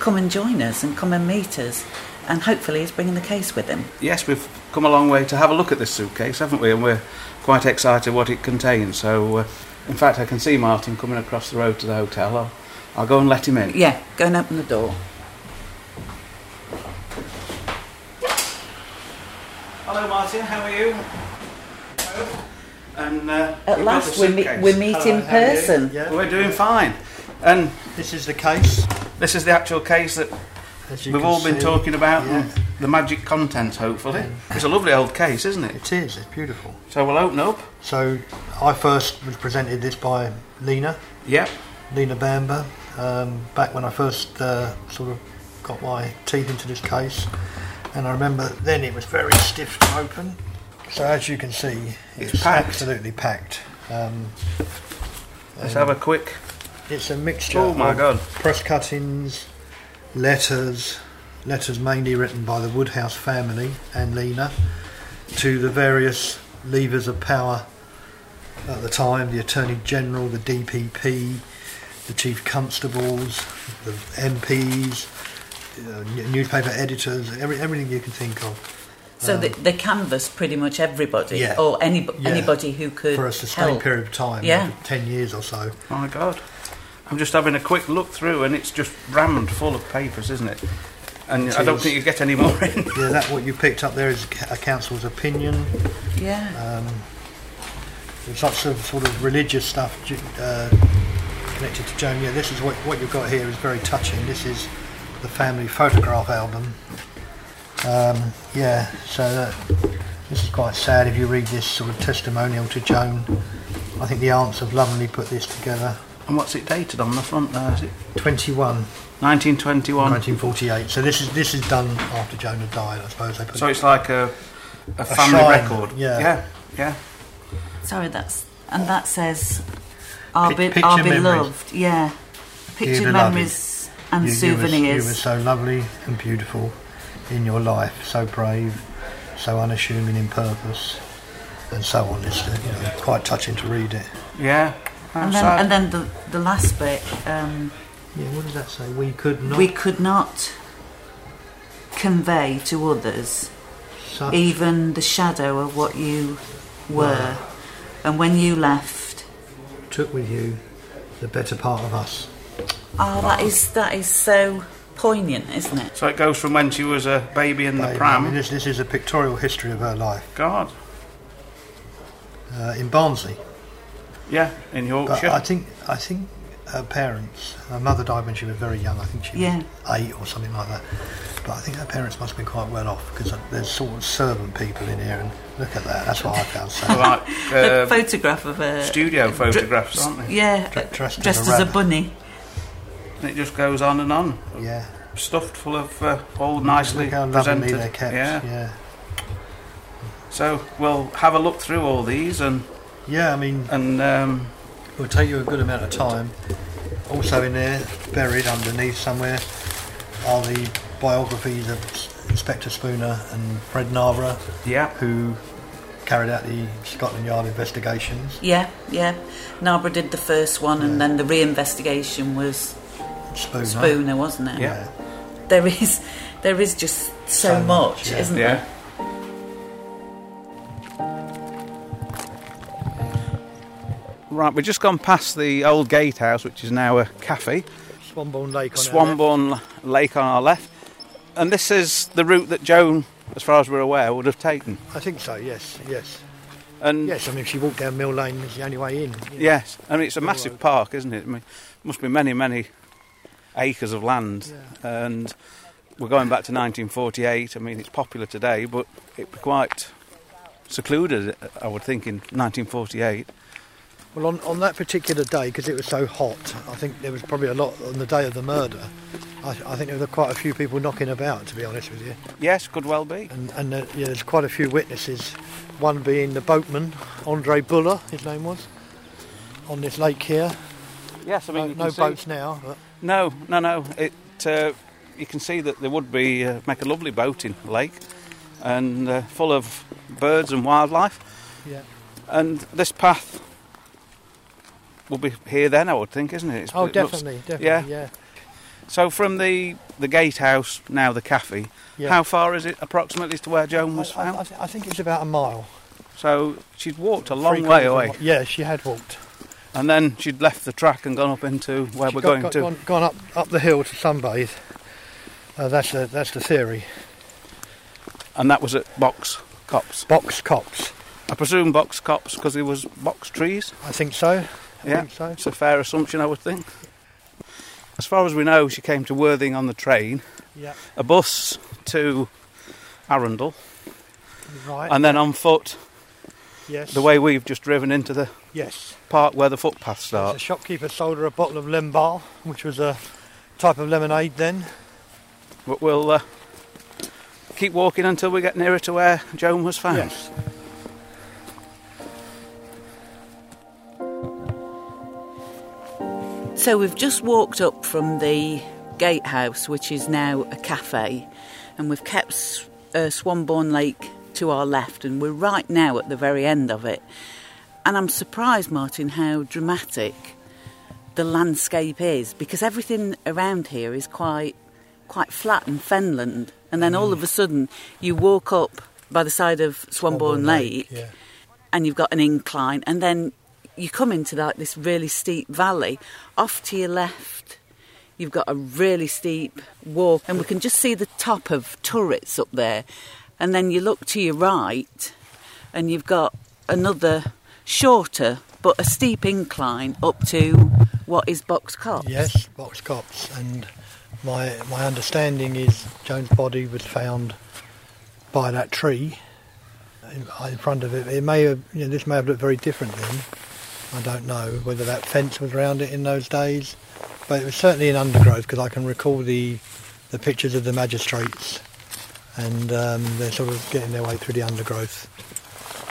[SPEAKER 3] come and join us and come and meet us. And hopefully, he's bringing the case with him.
[SPEAKER 4] Yes, we've come a long way to have a look at this suitcase, haven't we? And we're quite excited what it contains. So, uh, in fact, I can see Martin coming across the road to the hotel. I'll, I'll go and let him in.
[SPEAKER 3] Yeah, go and open the door.
[SPEAKER 4] Hello, Martin. How are you? And uh,
[SPEAKER 3] At last, we meet,
[SPEAKER 4] suitcase.
[SPEAKER 3] we meet
[SPEAKER 7] Hello,
[SPEAKER 3] in
[SPEAKER 7] how are you?
[SPEAKER 3] person.
[SPEAKER 7] Yeah.
[SPEAKER 4] We're doing fine. And
[SPEAKER 7] This is the case.
[SPEAKER 4] This is the actual case that we've all been
[SPEAKER 7] see.
[SPEAKER 4] talking about,
[SPEAKER 7] Yeah.
[SPEAKER 4] the magic contents, hopefully. It's a lovely old case, isn't it?
[SPEAKER 7] It is. It's beautiful.
[SPEAKER 4] So we'll open up.
[SPEAKER 7] So I first was presented this by Lena,
[SPEAKER 4] Yep.
[SPEAKER 7] Lena Bamber, um, back when I first uh, sort of got my teeth into this case. And I remember then it was very stiff to open. So as you can see,
[SPEAKER 4] It's
[SPEAKER 7] it's,
[SPEAKER 4] packed.
[SPEAKER 7] absolutely packed. Um,
[SPEAKER 4] Let's have a quick.
[SPEAKER 7] It's a mixture
[SPEAKER 4] Oh my
[SPEAKER 7] of
[SPEAKER 4] God.
[SPEAKER 7] press cuttings, letters, letters mainly written by the Woodhouse family and Lena, to the various levers of power at the time, the Attorney General, the DPP, the Chief Constables, the MPs, uh, newspaper editors, every, everything you can think of.
[SPEAKER 3] So they, they canvassed pretty much everybody,
[SPEAKER 7] Yeah.
[SPEAKER 3] or any,
[SPEAKER 7] Yeah.
[SPEAKER 3] anybody who could
[SPEAKER 7] For a sustained
[SPEAKER 3] help.
[SPEAKER 7] period of time,
[SPEAKER 3] Yeah.
[SPEAKER 7] over 10 years or so.
[SPEAKER 4] My God. I'm just having a quick look through, and it's just rammed full of papers, isn't it? And
[SPEAKER 7] It
[SPEAKER 4] I don't
[SPEAKER 7] is.
[SPEAKER 4] think you get any more in.
[SPEAKER 7] Yeah, that what you picked up there is a council's opinion.
[SPEAKER 3] Yeah.
[SPEAKER 7] Um, there's lots of sort of religious stuff uh, connected to Joan. Yeah, this is what what you've got here is very touching. This is the family photograph album. Um, yeah, so that, this is quite sad if you read this sort of testimonial to Joan. I think the aunts have lovingly put this together.
[SPEAKER 4] And what's it dated on the front there? Is it
[SPEAKER 7] 21,
[SPEAKER 4] 1921?
[SPEAKER 7] 1948. So this is this is done after Jonah died, I suppose. They put
[SPEAKER 4] So
[SPEAKER 7] it-
[SPEAKER 4] it's like a, a family
[SPEAKER 7] shrine,
[SPEAKER 4] record.
[SPEAKER 7] yeah.
[SPEAKER 4] Yeah. Yeah.
[SPEAKER 3] Sorry, that's and that says our,
[SPEAKER 7] Pic-
[SPEAKER 3] be, our beloved. Yeah, picture
[SPEAKER 7] beloved.
[SPEAKER 3] memories and
[SPEAKER 7] You- you were-
[SPEAKER 3] souvenirs.
[SPEAKER 7] You were so lovely and beautiful in your life, so brave, so unassuming in purpose, and so on. It's uh, you know, quite touching to read it.
[SPEAKER 4] Yeah. How
[SPEAKER 3] and then, and then the, the last bit, um,
[SPEAKER 7] Yeah, what does that say? We could not
[SPEAKER 3] we could not convey to others
[SPEAKER 7] such
[SPEAKER 3] even the shadow of what you were. And when you left,
[SPEAKER 7] took with you the better part of us.
[SPEAKER 3] oh, that is that is so poignant, isn't it?
[SPEAKER 4] So it goes from when she was a baby in the
[SPEAKER 7] Baby. I
[SPEAKER 4] pram.
[SPEAKER 7] mean, this, this is a pictorial history of her life
[SPEAKER 4] God.
[SPEAKER 7] uh, in Barnsley.
[SPEAKER 4] Yeah, in
[SPEAKER 7] But
[SPEAKER 4] Yorkshire.
[SPEAKER 7] I think I think her parents, her mother died when she was very young. I think she
[SPEAKER 3] Yeah.
[SPEAKER 7] was eight or something like that. But I think her parents must have been quite well off because there's sort of servant people in here, and look at that. That's what I found sad.
[SPEAKER 4] like *laughs*
[SPEAKER 3] a
[SPEAKER 4] uh,
[SPEAKER 3] photograph of a
[SPEAKER 4] studio photographs, aren't they?
[SPEAKER 3] Yeah,
[SPEAKER 7] Dre- dressed as a
[SPEAKER 3] as a bunny.
[SPEAKER 4] And it just goes on and on,
[SPEAKER 7] yeah,
[SPEAKER 4] stuffed full of uh, all nicely
[SPEAKER 7] look how
[SPEAKER 4] presented.
[SPEAKER 7] they're kept.
[SPEAKER 4] Yeah.
[SPEAKER 7] yeah,
[SPEAKER 4] So we'll have a look through all these and
[SPEAKER 7] yeah. I mean,
[SPEAKER 4] and um,
[SPEAKER 7] it will take you a good amount of time. Also in there, buried underneath somewhere, are the biographies of Inspector Spooner and Fred Narborough,
[SPEAKER 4] yeah,
[SPEAKER 7] who carried out the Scotland Yard investigations.
[SPEAKER 3] Yeah, yeah. Narborough did the first one, and then the re-investigation was
[SPEAKER 7] Spooner.
[SPEAKER 3] Spooner, wasn't it?
[SPEAKER 4] Yeah.
[SPEAKER 3] There is, there is just so,
[SPEAKER 7] So
[SPEAKER 3] much,
[SPEAKER 7] much, yeah.
[SPEAKER 3] isn't
[SPEAKER 4] yeah.
[SPEAKER 3] there?
[SPEAKER 4] Right, we've just gone past the old gatehouse, which is now a cafe.
[SPEAKER 7] Swanbourne Lake on our left.
[SPEAKER 4] Swanbourne Lake on our left. And this is the route that Joan, as far as we're aware, would have taken.
[SPEAKER 7] I think so. Yes, yes.
[SPEAKER 4] And
[SPEAKER 7] Yes, I mean, if you walk down Mill Lane, it's the only way in.
[SPEAKER 4] Yes, I mean it's a
[SPEAKER 7] Mill
[SPEAKER 4] massive
[SPEAKER 7] Road.
[SPEAKER 4] park, isn't it? I mean, must be many, many acres of land, and we're going back to 1948. I mean, it's popular today, but it was quite secluded, I would think, in 1948.
[SPEAKER 7] Well, on, on that particular day, because it was so hot, I think there was probably a lot on the day of the murder. I, I think there were quite a few people knocking about, to be honest with you.
[SPEAKER 4] Yes, could well be.
[SPEAKER 7] And, and uh, yeah, there's quite a few witnesses. One being the boatman, Andre Buller, his name was, on this lake here.
[SPEAKER 4] Yes, I mean
[SPEAKER 7] No,
[SPEAKER 4] you can
[SPEAKER 7] no boats now, but
[SPEAKER 4] No, no, no. It uh, you can see that there would be uh, make a lovely boating lake, and uh, full of birds and wildlife.
[SPEAKER 7] yeah.
[SPEAKER 4] And this path will be here then, I would think, isn't it? It's-
[SPEAKER 7] Oh,
[SPEAKER 4] it looks-
[SPEAKER 7] definitely, definitely,
[SPEAKER 4] yeah.
[SPEAKER 7] yeah.
[SPEAKER 4] So from the the gatehouse, now the cafe,
[SPEAKER 7] yeah.
[SPEAKER 4] how far is it approximately to where Joan was
[SPEAKER 7] I,
[SPEAKER 4] found?
[SPEAKER 7] I, I think it's about a mile.
[SPEAKER 4] so she'd walked a long
[SPEAKER 7] Three
[SPEAKER 4] way
[SPEAKER 7] quarters of a
[SPEAKER 4] away,
[SPEAKER 7] Yeah, she had walked.
[SPEAKER 4] and then she'd left the track and gone up into where
[SPEAKER 7] She
[SPEAKER 4] we're
[SPEAKER 7] got-
[SPEAKER 4] going
[SPEAKER 7] got-
[SPEAKER 4] to.
[SPEAKER 7] Gone, gone up, up the hill to sunbathe. Uh, that's, the, that's the theory.
[SPEAKER 4] And that was at Box Copse.
[SPEAKER 7] Box Copse.
[SPEAKER 4] I presume Box Copse because there was box trees.
[SPEAKER 7] I think so.
[SPEAKER 4] Yeah,
[SPEAKER 7] so.
[SPEAKER 4] it's a fair assumption, I would think. As far as we know, she came to Worthing on the train,
[SPEAKER 7] Yeah.
[SPEAKER 4] a bus to Arundel,
[SPEAKER 7] Right.
[SPEAKER 4] and then on foot
[SPEAKER 7] yes.
[SPEAKER 4] the way we've just driven into the
[SPEAKER 7] Yes.
[SPEAKER 4] park where the footpath
[SPEAKER 7] The
[SPEAKER 4] starts.
[SPEAKER 7] shopkeeper sold her a bottle of Lembar, which was a type of lemonade then.
[SPEAKER 4] But we'll uh, keep walking until we get nearer to where Joan was found.
[SPEAKER 7] Yes.
[SPEAKER 3] So we've just walked up from the gatehouse, which is now a cafe, and we've kept uh, Swanbourne Lake to our left, and we're right now at the very end of it. And I'm surprised, Martin, how dramatic the landscape is, because everything around here is quite quite flat and fenland, and then all of a sudden you walk up by the side of Swanbourne, Lake
[SPEAKER 7] Yeah.
[SPEAKER 3] and you've got an incline, and then you come into like this really steep valley. Off to your left, you've got a really steep walk, and we can just see the top of turrets up there. And then you look to your right, and you've got another shorter but a steep incline up to what is Box Copse.
[SPEAKER 7] Yes, box copse. And my my understanding is Joan's body was found by that tree in, in front of it. It may have, you know, this may have looked very different then. I don't know whether that fence was around it in those days, but it was certainly in undergrowth because I can recall the the pictures of the magistrates, and um, they're sort of getting their way through the undergrowth.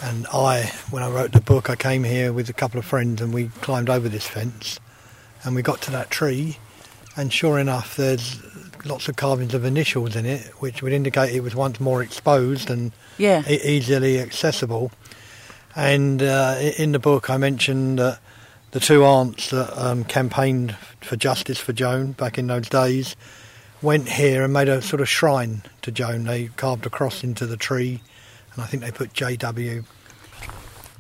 [SPEAKER 7] And I, when I wrote the book, I came here with a couple of friends and we climbed over this fence and we got to that tree and sure enough there's lots of carvings of initials in it which would indicate it was once more exposed and
[SPEAKER 3] Yeah.
[SPEAKER 7] e- easily accessible. And uh, in the book I mentioned that the two aunts that um, campaigned for justice for Joan back in those days went here and made a sort of shrine to Joan. They carved a cross into the tree and I think they put JW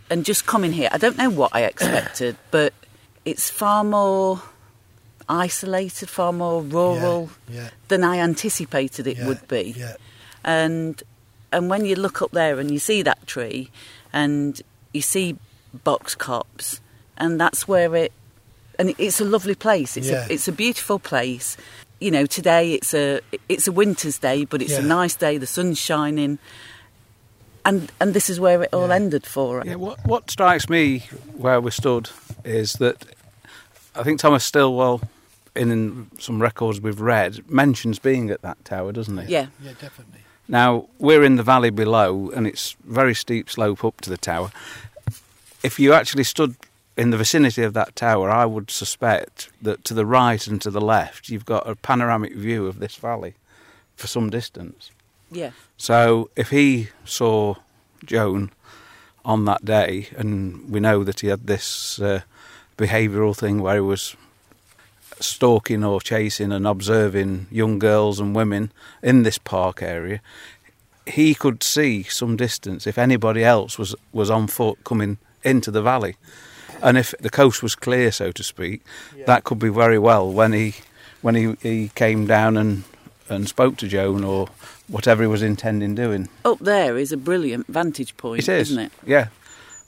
[SPEAKER 3] and just coming here, I don't know what I expected, *clears throat* but it's far more isolated, far more rural
[SPEAKER 7] yeah,
[SPEAKER 3] than I anticipated it
[SPEAKER 7] yeah,
[SPEAKER 3] would be.
[SPEAKER 7] Yeah,
[SPEAKER 3] And and when you look up there and you see that tree, and you see box copse, and that's where it, and it's a lovely place. It's
[SPEAKER 7] Yeah.
[SPEAKER 3] a it's a beautiful place. You know, today it's a it's a winter's day, but it's a nice day. The sun's shining, and and this is where it all
[SPEAKER 7] Yeah.
[SPEAKER 3] ended for her.
[SPEAKER 4] Yeah, what, what strikes me where we stood is that I think Thomas Stillwell, in some records we've read, mentions being at that tower, doesn't he?
[SPEAKER 3] Yeah.
[SPEAKER 7] yeah, definitely.
[SPEAKER 4] Now, we're in the valley below, and it's very steep slope up to the tower. If you actually stood in the vicinity of that tower, I would suspect that to the right and to the left, you've got a panoramic view of this valley for some distance.
[SPEAKER 3] Yeah.
[SPEAKER 4] So if he saw Joan on that day, and we know that he had this uh, behavioural thing where he was stalking or chasing and observing young girls and women in this park area, he could see some distance if anybody else was was on foot coming into the valley. And if the coast was clear, so to speak, that could be very well when he when he, he came down and, and spoke to Joan or whatever he was intending doing.
[SPEAKER 3] Up there is a brilliant vantage point,
[SPEAKER 4] It is,
[SPEAKER 3] isn't it?
[SPEAKER 4] Yeah,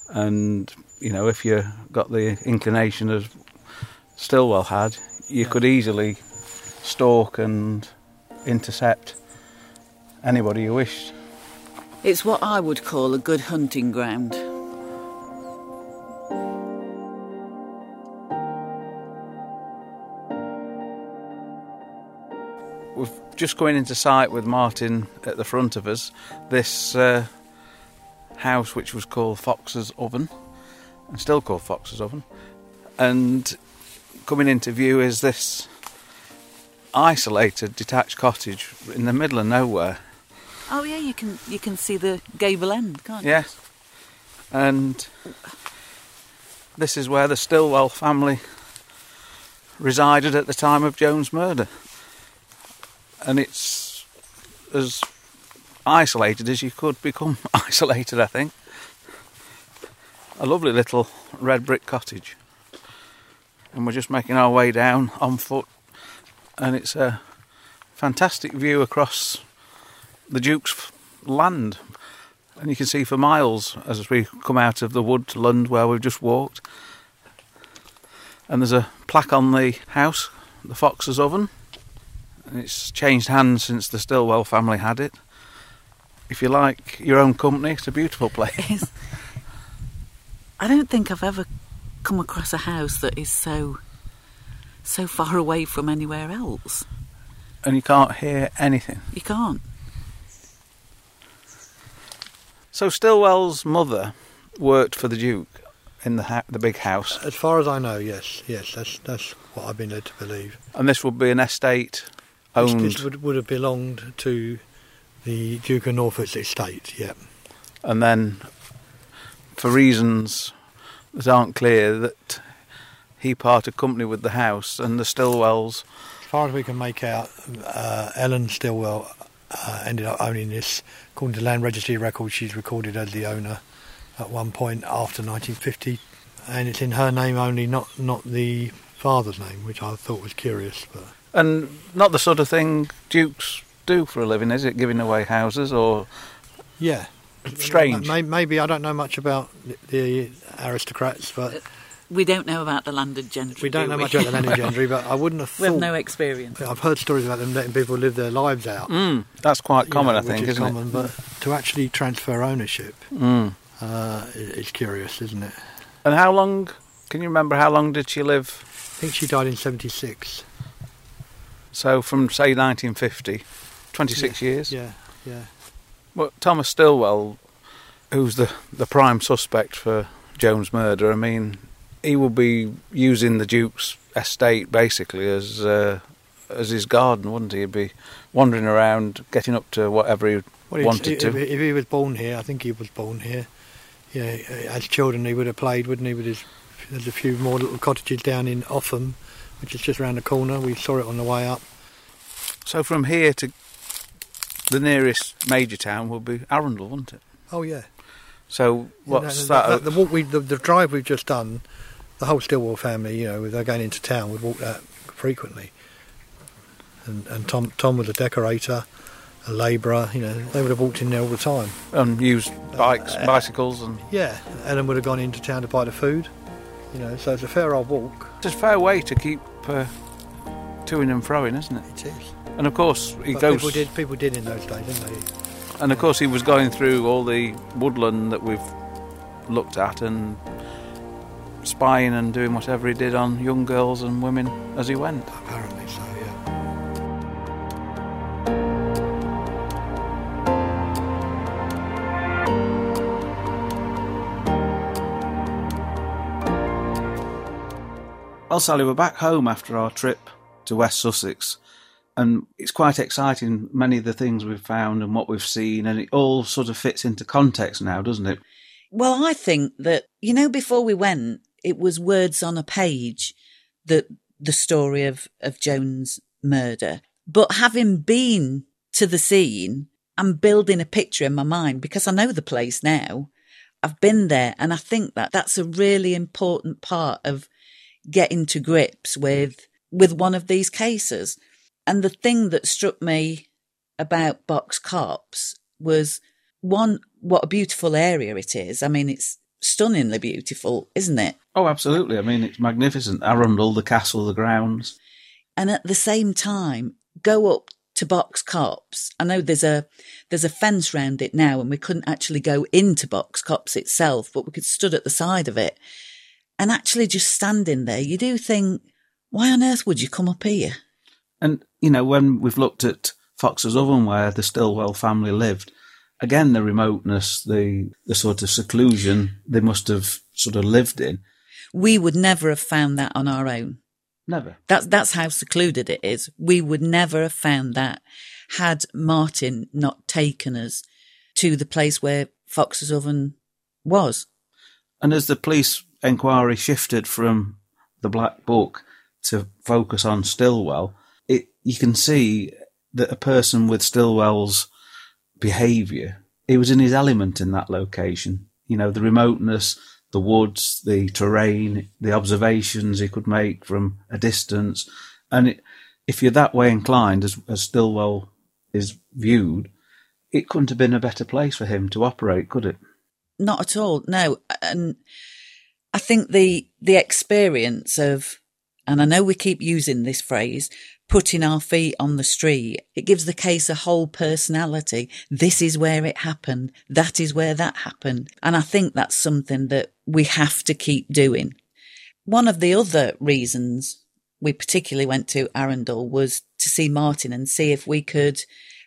[SPEAKER 4] And, you know, if you got the inclination as Stillwell had, you could easily stalk and intercept anybody you wished.
[SPEAKER 3] It's what I would call a good hunting ground.
[SPEAKER 4] We're just going into sight with Martin at the front of us. This uh, house, which was called Fox's Oven, and still called Fox's Oven, and coming into view is this isolated detached cottage in the middle of nowhere.
[SPEAKER 3] Oh yeah, you can you can see the gable end, can't you?
[SPEAKER 4] Yes. And this is where the Stillwell family resided at the time of Joan's murder. And it's as isolated as you could become *laughs* isolated, I think. A lovely little red brick cottage. And we're just making our way down on foot. And it's a fantastic view across the Duke's land. And you can see for miles as we come out of the wood lund where we've just walked. And there's a plaque on the house, the Fox's Oven. And it's changed hands since the Stillwell family had it. If you like your own company, it's a beautiful place.
[SPEAKER 3] I don't think I've ever come across a house that is so so far away from anywhere else.
[SPEAKER 4] And you can't hear anything.
[SPEAKER 3] You can't.
[SPEAKER 4] So Stillwell's mother worked for the Duke in the ha- the big house,
[SPEAKER 7] As far as I know, yes, yes, that's that's what I've been led to believe.
[SPEAKER 4] and this would be an estate
[SPEAKER 7] This-
[SPEAKER 4] owned.
[SPEAKER 7] This would, would have belonged to the Duke of Norfolk's estate, yeah.
[SPEAKER 4] and then for reasons that aren't clear that he parted company with the house and the Stillwells.
[SPEAKER 7] As far as we can make out, uh, Ellen Stillwell uh, ended up owning this. According to Land Registry records, she's recorded as the owner at one point after 1950, and it's in her name only, not not the father's name, which I thought was curious. But
[SPEAKER 4] and not the sort of thing dukes do for a living is it giving away houses or
[SPEAKER 7] yeah,
[SPEAKER 4] strange
[SPEAKER 7] Maybe I don't know much about the- the aristocrats, but
[SPEAKER 3] We don't know about the landed gentry.
[SPEAKER 7] we don't
[SPEAKER 3] do
[SPEAKER 7] know
[SPEAKER 3] we?
[SPEAKER 7] much about the landed gentry. But I wouldn't have *laughs*
[SPEAKER 3] We have no experience.
[SPEAKER 7] I've heard stories about them letting people live their lives out.
[SPEAKER 4] mm, that's quite
[SPEAKER 7] you
[SPEAKER 4] common
[SPEAKER 7] know,
[SPEAKER 4] I think
[SPEAKER 7] which is
[SPEAKER 4] isn't
[SPEAKER 7] common, But to actually transfer ownership
[SPEAKER 4] it mm.
[SPEAKER 7] uh, is curious, isn't it?
[SPEAKER 4] and how long can you remember how long did she live
[SPEAKER 7] I think she died in '76.
[SPEAKER 4] so from say 1950 26 years
[SPEAKER 7] Yeah, yeah.
[SPEAKER 4] Well Thomas Stillwell who's the the prime suspect for Joan's murder I mean he will be using the Duke's estate basically as uh, as his garden wouldn't he he'd be wandering around getting up to whatever he
[SPEAKER 7] Well,
[SPEAKER 4] wanted to
[SPEAKER 7] if he was born here, I think he was born here. Yeah, as children he would have played, wouldn't he? With his, there's a few more little cottages down in Offham, which is just around the corner. We saw it on the way up.
[SPEAKER 4] So from here to the nearest major town would be Arundel, wouldn't it?
[SPEAKER 7] Oh yeah.
[SPEAKER 4] So
[SPEAKER 7] Yeah,
[SPEAKER 4] what's
[SPEAKER 7] no,
[SPEAKER 4] that?
[SPEAKER 7] The, the, walk we, the, the drive we've just done, the whole Stillwell family, you know, they're going into town, We'd walk that frequently. And, and Tom, Tom was a decorator, a labourer. You know, they would have walked in there all the time.
[SPEAKER 4] and used bikes,
[SPEAKER 7] Uh,
[SPEAKER 4] bicycles, and
[SPEAKER 7] Yeah, Ellen would have gone into town to buy the food. You know, so it's a fair old walk.
[SPEAKER 4] it's a fair way to keep uh, toing and froing, isn't it?
[SPEAKER 7] It is.
[SPEAKER 4] And of course he
[SPEAKER 7] But
[SPEAKER 4] goes,
[SPEAKER 7] People did, people did in those days, didn't they?
[SPEAKER 4] and of course he was going through all the woodland that we've looked at and spying and doing whatever he did on young girls and women as he went.
[SPEAKER 7] Apparently so, yeah.
[SPEAKER 4] Well, Sally, we're back home after our trip to West Sussex, and it's quite exciting. Many of the things we've found and what we've seen, and it all sort of fits into context now, doesn't it?
[SPEAKER 3] Well, I think that, you know, before we went, it was words on a page that the story of, of Joan's murder. But having been to the scene, I'm building a picture in my mind because I know the place now. I've been there and I think that that's a really important part of getting to grips with, with one of these cases. And the thing that struck me about Box Copse was one, what a beautiful area it is. I mean, it's stunningly beautiful, isn't it?
[SPEAKER 4] Oh, absolutely. I mean, it's magnificent. Arundel, the castle, the grounds.
[SPEAKER 3] And at the same time, go up to Box Copse. I know there's a there's a fence round it now, and we couldn't actually go into Box Copse itself, but we could stood at the side of it. And actually, just standing there, you do think, why on earth would you come up here?
[SPEAKER 4] And, you know, when we've looked at Fox's Oven, where the Stillwell family lived, again, the remoteness, the, the sort of seclusion they must have sort of lived in.
[SPEAKER 3] We would never have found that on our own.
[SPEAKER 4] Never.
[SPEAKER 3] That's that's how secluded it is. We would never have found that had Martin not taken us to the place where Fox's Oven was.
[SPEAKER 4] And as the police inquiry shifted from the Black Book to focus on Stillwell, it you can see that a person with Stillwell's behaviour, he was in his element in that location. You know, the remoteness, the woods, the terrain, the observations he could make from a distance. And it, if you're that way inclined, as, as Stillwell is viewed, it couldn't have been a better place for him to operate, could it?
[SPEAKER 3] Not at all. No. And I think the, the experience of, and I know we keep using this phrase, putting our feet on the street, it gives the case a whole personality. This is where it happened. That is where that happened. And I think that's something that we have to keep doing. One of the other reasons we particularly went to Arundel was to see Martin and see if we could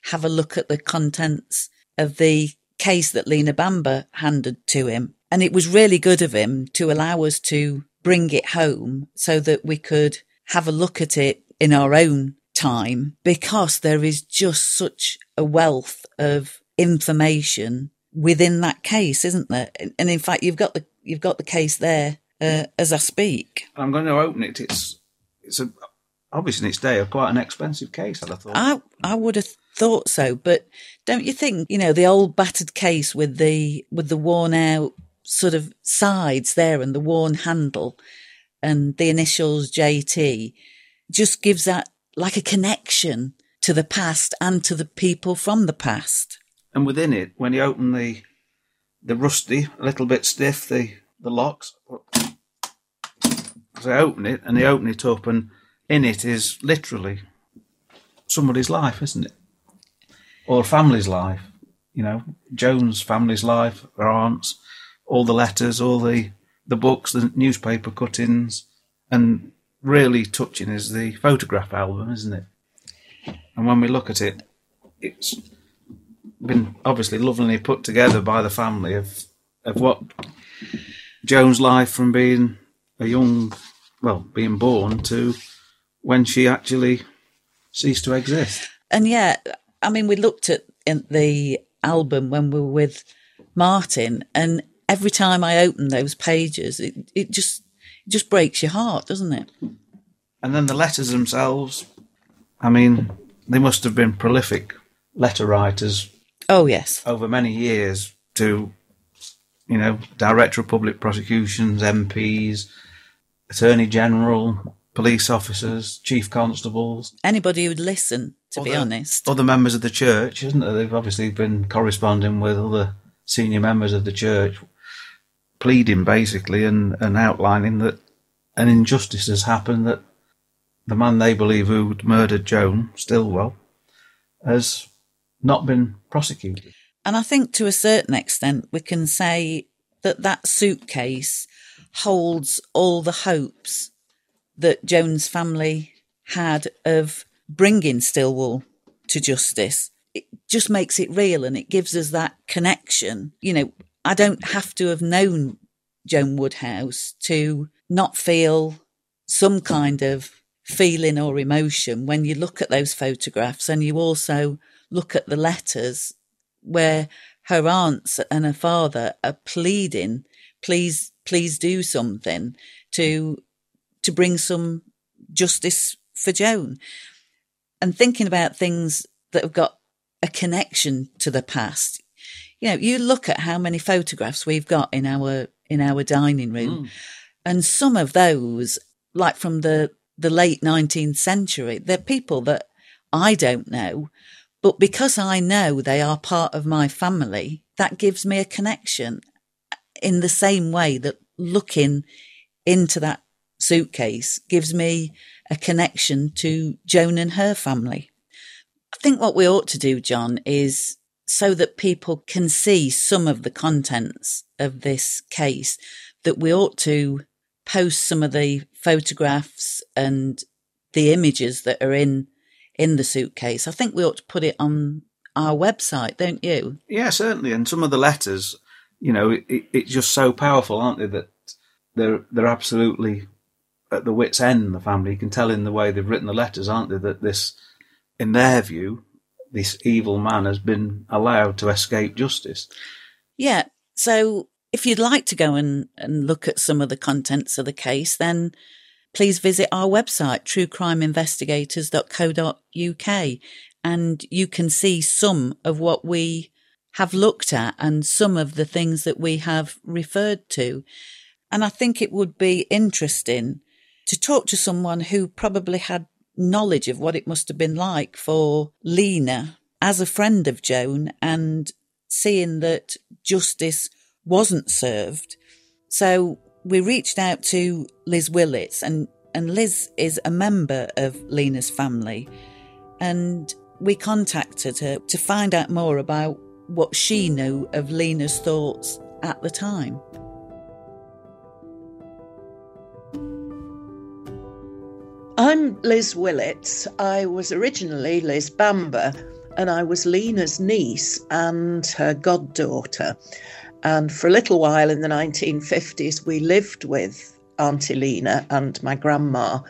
[SPEAKER 3] have a look at the contents of the case that Lena Bamber handed to him. And it was really good of him to allow us to bring it home so that we could have a look at it in our own time because there is just such a wealth of information within that case, isn't there? And in fact, you've got the you've got the case there uh, as I speak.
[SPEAKER 4] I'm going to open it. It's it's a obviously in its day quite an expensive case. I'd have thought.
[SPEAKER 3] I I would have thought so, but don't you think you know the old battered case with the with the worn out sort of sides there and the worn handle and the initials JT just gives that like a connection to the past and to the people from the past.
[SPEAKER 4] And within it, when you open the the rusty, a little bit stiff, the the locks. So I open it and they open it up, and in it is literally somebody's life, isn't it? Or family's life. You know, Joan's family's life, her aunt's, all the letters, all the the books, the newspaper cuttings, and really touching is the photograph album, isn't it? And when we look at it, it's been obviously lovingly put together by the family of of what Joan's life from being a young, well, being born to when she actually ceased to exist.
[SPEAKER 3] And yeah, I mean, we looked at the album when we were with Martin, and every time I open those pages, it, it just it just breaks your heart, doesn't it?
[SPEAKER 4] And then the letters themselves, I mean, they must have been prolific letter writers
[SPEAKER 3] Oh yes.
[SPEAKER 4] over many years to, you know, Director of Public Prosecutions, MPs, Attorney General, police officers, chief constables,
[SPEAKER 3] Anybody who'd listen, to be honest.
[SPEAKER 4] other members of the church, isn't it? They've obviously been corresponding with other senior members of the church, pleading basically and, and outlining that an injustice has happened that the man they believe who'd murdered Joan Stillwell has not been prosecuted.
[SPEAKER 3] And I think to a certain extent, we can say that that suitcase holds all the hopes that Joan's family had of bringing Stillwell to justice. It just makes it real and it gives us that connection. You know, I don't have to have known Joan Woodhouse to not feel some kind of feeling or emotion when you look at those photographs and you also look at the letters where her aunts and her father are pleading, please, please do something to, to bring some justice for Joan. And thinking about things that have got a connection to the past. You know, you look at how many photographs we've got in our, in our dining room mm. and some of those, like from the, the late 19th century, they're people that I don't know, but because I know they are part of my family, that gives me a connection. in the same way that looking into that suitcase gives me a connection to Joan and her family. I think what we ought to do, John, is so that people can see some of the contents of this case, that we ought to post some of the photographs and the images that are in in the suitcase. I think we ought to put it on our website, don't you?
[SPEAKER 4] Yeah, certainly. And some of the letters, you know, it, it's just so powerful, aren't they? That they're they're absolutely at the wits' end. The family you can tell in the way they've written the letters, aren't they? That this, in their view, this evil man has been allowed to escape justice.
[SPEAKER 3] Yeah. So if you'd like to go and, and look at some of the contents of the case, then please visit our website, truecrimeinvestigators.co.uk, and you can see some of what we have looked at and some of the things that we have referred to. And I think it would be interesting to talk to someone who probably had knowledge of what it must have been like for Lena as a friend of Joan and seeing that justice wasn't served. So we reached out to Liz Willits and, and Liz is a member of Lena's family. And we contacted her to find out more about what she knew of Lena's thoughts at the time.
[SPEAKER 8] I'm Liz Willits. I was originally Liz Bamber, and I was Lena's niece and her goddaughter. And for a little while in the 1950s, we lived with Auntie Lena and my grandma.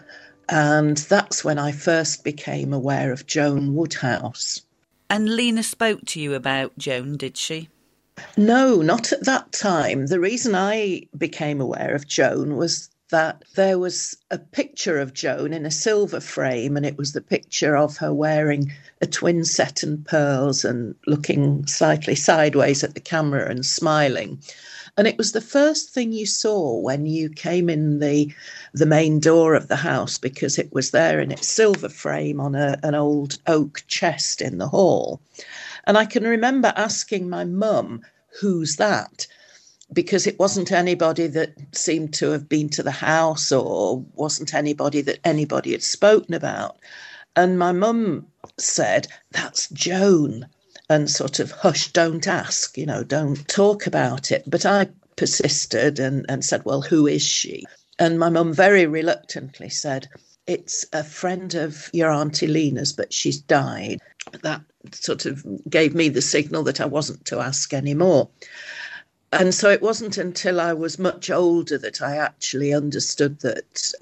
[SPEAKER 8] And that's when I first became aware of Joan Woodhouse.
[SPEAKER 3] And Lena spoke to you about Joan, did she?
[SPEAKER 8] No, not at that time. The reason I became aware of Joan was that there was a picture of Joan in a silver frame, and it was the picture of her wearing a twin set and pearls and looking slightly sideways at the camera and smiling. And it was the first thing you saw when you came in the the main door of the house because it was there in its silver frame on a, an old oak chest in the hall. And I can remember asking my mum, "Who's that?" Because it wasn't anybody that seemed to have been to the house or wasn't anybody that anybody had spoken about. And my mum said, That's Joan. And sort of, hush, don't ask, you know, don't talk about it. But I persisted and, and said, Well, who is she? And my mum very reluctantly said, It's a friend of your Auntie Lena's, but she's died. That sort of gave me the signal that I wasn't to ask anymore. And so it wasn't until I was much older that I actually understood that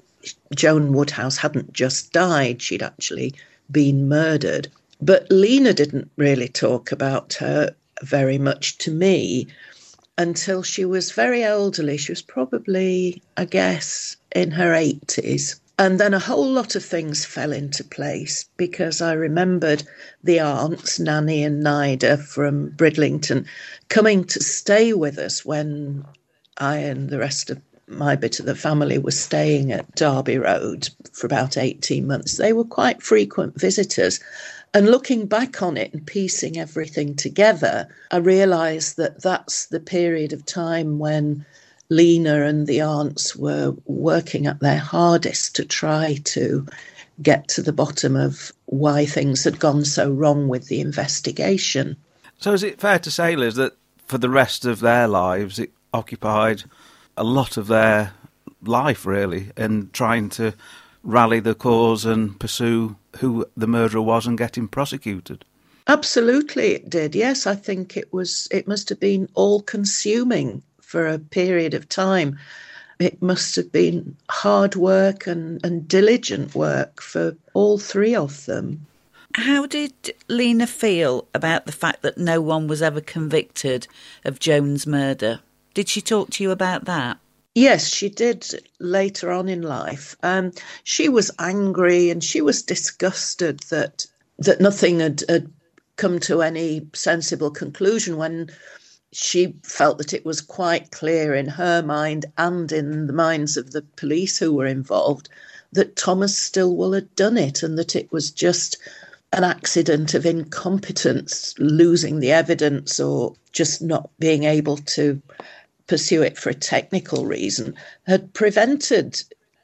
[SPEAKER 8] Joan Woodhouse hadn't just died, she'd actually been murdered. But Lena didn't really talk about her very much to me until she was very elderly. She was probably, I guess, in her 80s. And then a whole lot of things fell into place because I remembered the aunts, Nanny and Nida from Bridlington, coming to stay with us when I and the rest of my bit of the family was staying at Derby Road for about 18 months. They were quite frequent visitors. And looking back on it and piecing everything together, I realised that that's the period of time when Lena and the aunts were working at their hardest to try to get to the bottom of why things had gone so wrong with the investigation.
[SPEAKER 4] So, is it fair to say, Liz, that for the rest of their lives, it occupied a lot of their life, really, in trying to rally the cause and pursue who the murderer was and get him prosecuted?
[SPEAKER 8] Absolutely, it did. Yes, I think it was. It must have been all-consuming for a period of time. It must have been hard work and, and diligent work for all three of them.
[SPEAKER 3] How did Lena feel about the fact that no one was ever convicted of Joan's murder? Did she talk to you about that?
[SPEAKER 8] Yes, she did later on in life. Um, she was angry and she was disgusted that that nothing had, had come to any sensible conclusion when she felt that it was quite clear in her mind and in the minds of the police who were involved that Thomas Stillwell had done it and that it was just an accident of incompetence, losing the evidence or just not being able to pursue it for a technical reason, had prevented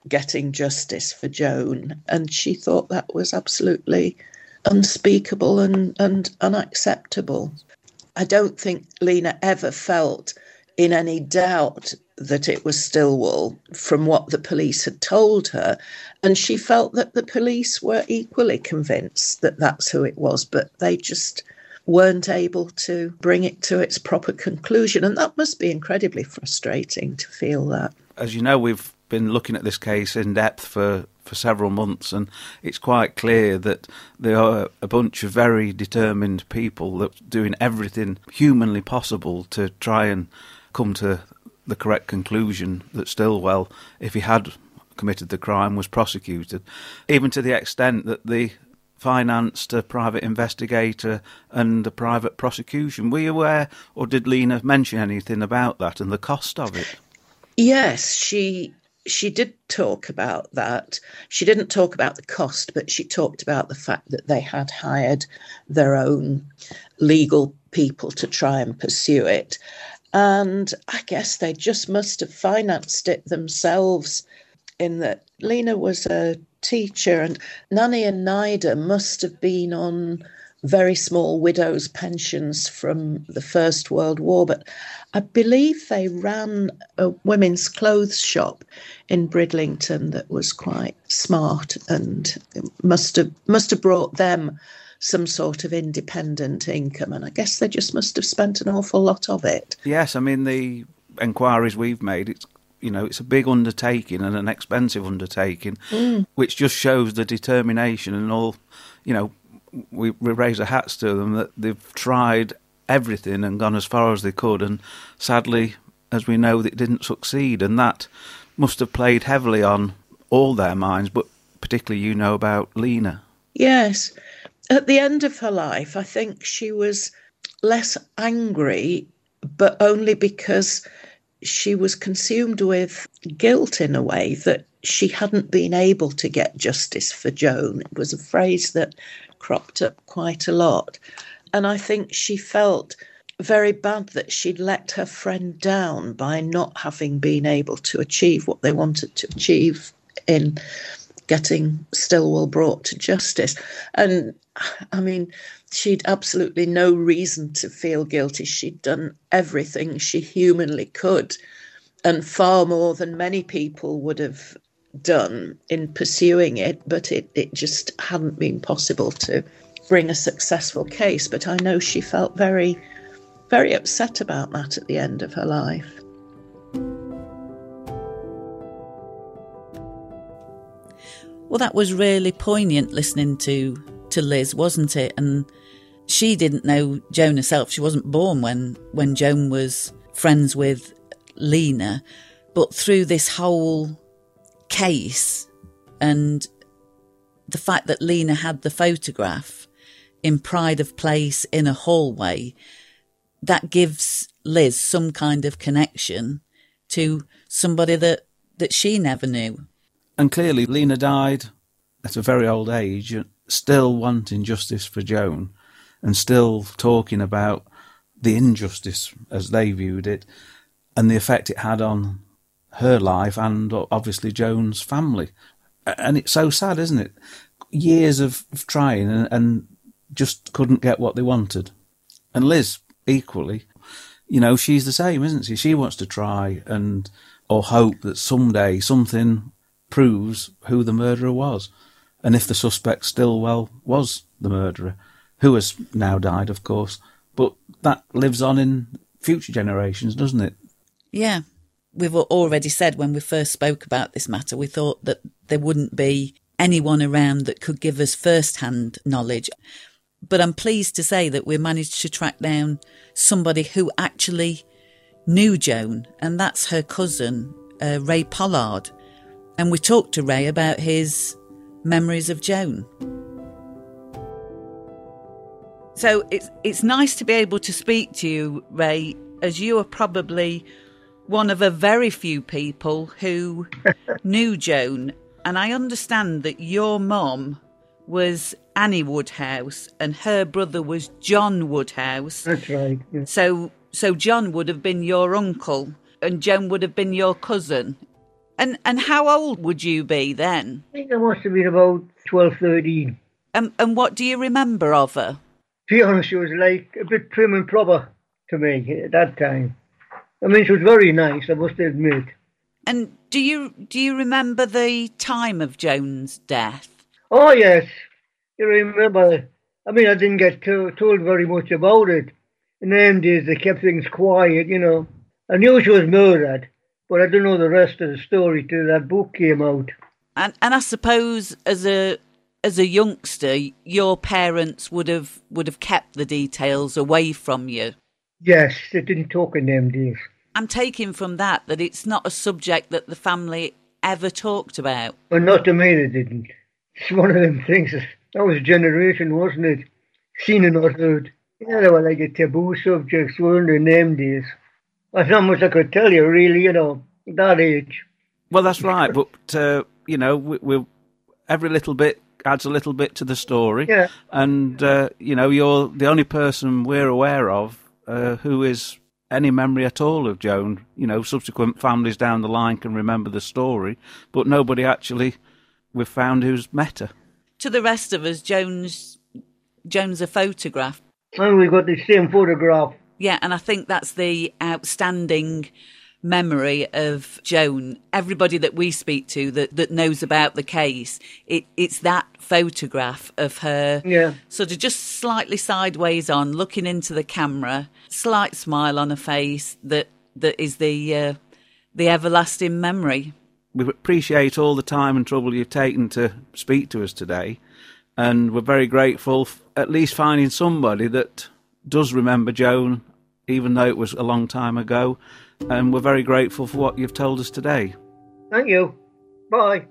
[SPEAKER 8] getting justice for Joan. And she thought that was absolutely unspeakable and, and unacceptable. I don't think Lena ever felt in any doubt that it was Stillwell from what the police had told her. And she felt that the police were equally convinced that that's who it was, but they just weren't able to bring it to its proper conclusion. And that must be incredibly frustrating to feel that.
[SPEAKER 4] As you know, we've been looking at this case in depth for, for several months, and it's quite clear that there are a bunch of very determined people that are doing everything humanly possible to try and come to the correct conclusion that Stillwell, if he had committed the crime, was prosecuted, even to the extent that the financed a private investigator and a private prosecution. Were you aware, or did Lena mention anything about that and the cost of it?
[SPEAKER 8] Yes, she she did talk about that. She didn't talk about the cost, but she talked about the fact that they had hired their own legal people to try and pursue it. And I guess they just must have financed it themselves, in that Lena was a teacher and Nanny and Nida must have been on very small widows' pensions from the First World War, but I believe they ran a women's clothes shop in Bridlington that was quite smart and must have must have brought them some sort of independent income. And I guess they just must have spent an awful lot of it.
[SPEAKER 4] Yes, I mean the enquiries we've made, it's you know it's a big undertaking and an expensive undertaking, mm. which just shows the determination and all. You know, we, we raise our hats to them that they've tried everything and gone as far as they could, and sadly, as we know, it didn't succeed, and that must have played heavily on all their minds, but particularly you know about Lena.
[SPEAKER 8] Yes, at the end of her life, I think she was less angry, but only because she was consumed with guilt in a way that she hadn't been able to get justice for Joan. It was a phrase that cropped up quite a lot. And I think she felt very bad that she'd let her friend down by not having been able to achieve what they wanted to achieve in getting Stillwell brought to justice. And I mean, she'd absolutely no reason to feel guilty. She'd done everything she humanly could, and far more than many people would have done in pursuing it, but it, it just hadn't been possible to bring a successful case. But I know she felt very, very upset about that at the end of her life.
[SPEAKER 3] Well, that was really poignant listening to to Liz, wasn't it? And she didn't know Joan herself. She wasn't born when when Joan was friends with Lena, but through this whole case and the fact that Lena had the photograph in pride of place in a hallway, that gives Liz some kind of connection to somebody that, that she never knew.
[SPEAKER 4] And clearly, Lena died at a very old age, still wanting justice for Joan and still talking about the injustice as they viewed it and the effect it had on her life and obviously Joan's family. And it's so sad, isn't it? Years of, trying and, and just couldn't get what they wanted. And Liz, equally, you know, she's the same, isn't she? She wants to try and or hope that someday something proves who the murderer was. And if the suspect Stillwell was the murderer, who has now died, of course, but that lives on in future generations, doesn't it?
[SPEAKER 3] Yeah. We've already said when we first spoke about this matter, we thought that there wouldn't be anyone around that could give us first hand knowledge. But I'm pleased to say that we managed to track down somebody who actually knew Joan, and that's her cousin, uh, Ray Pollard. And we talked to Ray about his memories of Joan. So it's it's nice to be able to speak to you, Ray, as you are probably one of a very few people who *laughs* knew Joan. And I understand that your mom was Annie Woodhouse and her brother was John Woodhouse.
[SPEAKER 7] That's right.
[SPEAKER 3] So so John would have been your uncle. and Joan would have been your cousin. And and how old would you be then?
[SPEAKER 9] I think I must have been about 12, 13.
[SPEAKER 3] And and what do you remember of her?
[SPEAKER 9] To be honest, she was like a bit prim and proper to me at that time. I mean, she was very nice, I must admit.
[SPEAKER 3] And do you do you remember the time of Joan's death?
[SPEAKER 9] Oh, yes. You remember, I mean, I didn't get to, told very much about it. In them days, they kept things quiet, you know. I knew she was murdered, but I don't know the rest of the story till that book came out.
[SPEAKER 3] And and I suppose as a as a youngster, your parents would have would have kept the details away from you.
[SPEAKER 9] Yes, they didn't talk in them days.
[SPEAKER 3] I'm taking from that that it's not a subject that the family ever talked about.
[SPEAKER 9] Well, not to me, they didn't. It's one of them things. That was a generation, wasn't it? Seen and not heard. Yeah, they were like a taboo subjects, weren't they, in them days? That's not much I could tell you, really, you know, that age.
[SPEAKER 4] Well, that's right, but uh, you know, we, we every little bit adds a little bit to the story.
[SPEAKER 9] Yeah.
[SPEAKER 4] And uh, you know, you're the only person we're aware of uh, who is any memory at all of Joan. You know, subsequent families down the line can remember the story, but nobody actually we've found who's met her.
[SPEAKER 3] To the rest of us, Joan's Joan's a photograph.
[SPEAKER 9] And we got the same photograph.
[SPEAKER 3] Yeah, and I think that's the outstanding memory of Joan. Everybody that we speak to that, that knows about the case, it, it's that photograph of her
[SPEAKER 9] Yeah.
[SPEAKER 3] sort of just slightly sideways on, looking into the camera, slight smile on her face that that is the uh, the everlasting memory.
[SPEAKER 4] We appreciate all the time and trouble you've taken to speak to us today, and we're very grateful f- at least finding somebody that does remember Joan, even though it was a long time ago. And we're very grateful for what you've told us today.
[SPEAKER 9] Thank you. Bye.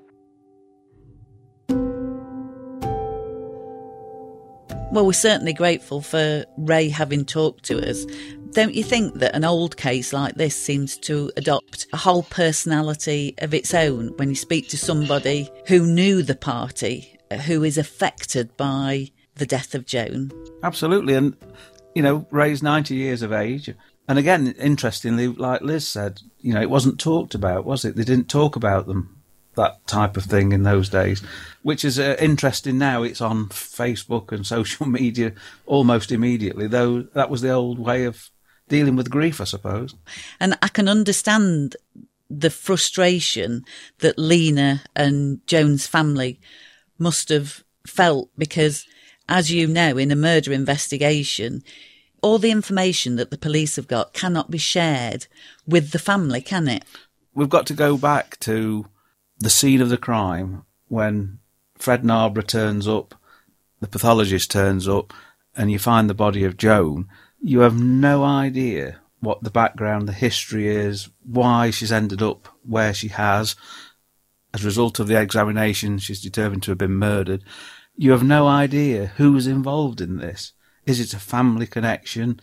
[SPEAKER 3] Well, we're certainly grateful for Ray having talked to us. Don't you think that an old case like this seems to adopt a whole personality of its own when you speak to somebody who knew the party, who is affected by the death of Joan?
[SPEAKER 4] Absolutely. And, you know, Ray's 90 years of age. And again, interestingly, like Liz said, you know, it wasn't talked about, was it? They didn't talk about them, that type of thing in those days, which is uh, interesting now. It's on Facebook and *laughs* social media almost immediately, though that was the old way of dealing with grief, I suppose.
[SPEAKER 3] And I can understand the frustration that Lena and Joan's family must have felt because, as you know, in a murder investigation, all the information that the police have got cannot be shared with the family, can it?
[SPEAKER 4] We've got to go back to the scene of the crime when Fred Narborough turns up, the pathologist turns up, and you find the body of Joan. You have no idea what the background, the history is, why she's ended up where she has. As a result of the examination, she's determined to have been murdered. You have no idea who's involved in this. Is it a family connection?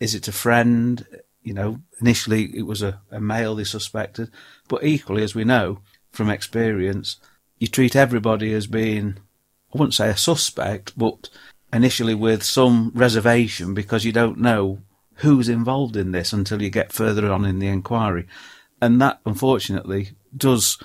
[SPEAKER 4] Is it a friend? You know, initially it was a, a male they suspected, but equally, as we know from experience, you treat everybody as being, I wouldn't say a suspect, but initially with some reservation because you don't know who's involved in this until you get further on in the inquiry. And that, unfortunately, does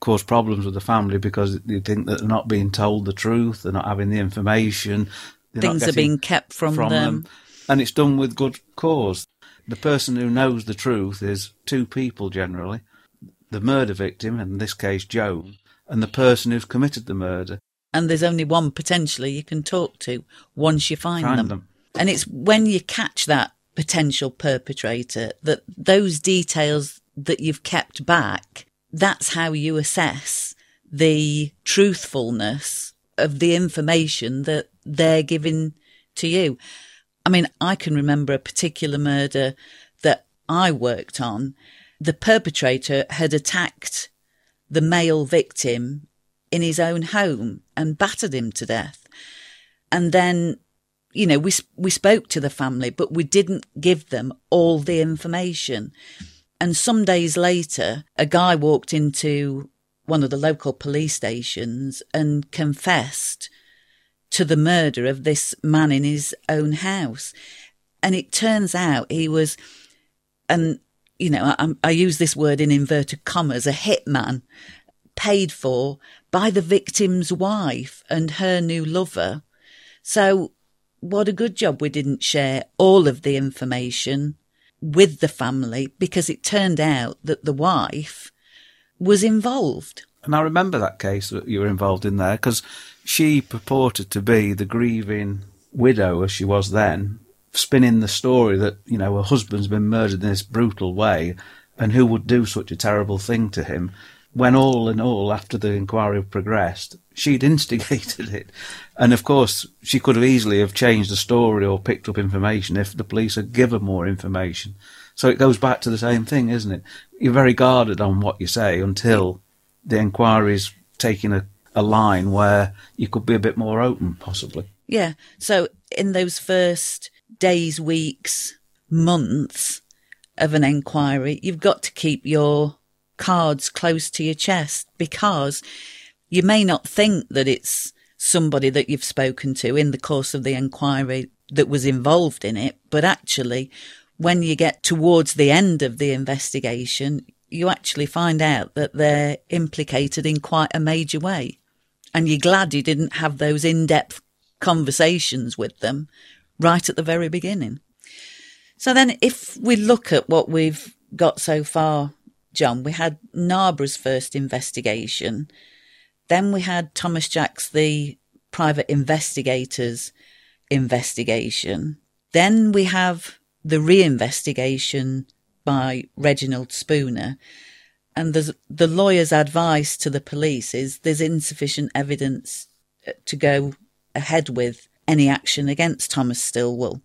[SPEAKER 4] cause problems with the family because they think that they're not being told the truth, they're not having the information.
[SPEAKER 3] Things are being kept from, them.
[SPEAKER 4] And it's done with good cause. The person who knows the truth is two people generally the murder victim, in this case Joan, and the person who's committed the murder.
[SPEAKER 3] And there's only one potentially you can talk to once you find,
[SPEAKER 4] Find
[SPEAKER 3] them.
[SPEAKER 4] them.
[SPEAKER 3] And it's when you catch that potential perpetrator that those details that you've kept back, that's how you assess the truthfulness of the information that they're giving to you. I mean, I can remember a particular murder that I worked on. The perpetrator had attacked the male victim in his own home and battered him to death. And then, you know, we, we spoke to the family, but we didn't give them all the information. And some days later, a guy walked into one of the local police stations and confessed to the murder of this man in his own house. And it turns out he was, and you know, I, I use this word in inverted commas, a hitman paid for by the victim's wife and her new lover. So what a good job we didn't share all of the information with the family because it turned out that the wife was involved.
[SPEAKER 4] And I remember that case that you were involved in there because she purported to be the grieving widow as she was then, spinning the story that, you know, her husband's been murdered in this brutal way and who would do such a terrible thing to him when all in all, after the inquiry progressed, she'd *laughs* instigated it. And of course, she could have easily have changed the story or picked up information if the police had given more information. So it goes back to the same thing, isn't it? You're very guarded on what you say until the inquiry's taking a, a line where you could be a bit more open, possibly.
[SPEAKER 3] Yeah. So in those first days, weeks, months of an inquiry, you've got to keep your cards close to your chest because you may not think that it's somebody that you've spoken to in the course of the inquiry that was involved in it, but actually, when you get towards the end of the investigation, you actually find out that they're implicated in quite a major way. And you're glad you didn't have those in depth conversations with them right at the very beginning. So then, if we look at what we've got so far John, we had Narborough's first investigation. Then we had Thomas Jacks, the private investigator's investigation. Then we have the reinvestigation by Reginald Spooner. And the lawyer's advice to the police is there's insufficient evidence uh, to go ahead with any action against Thomas Stillwell.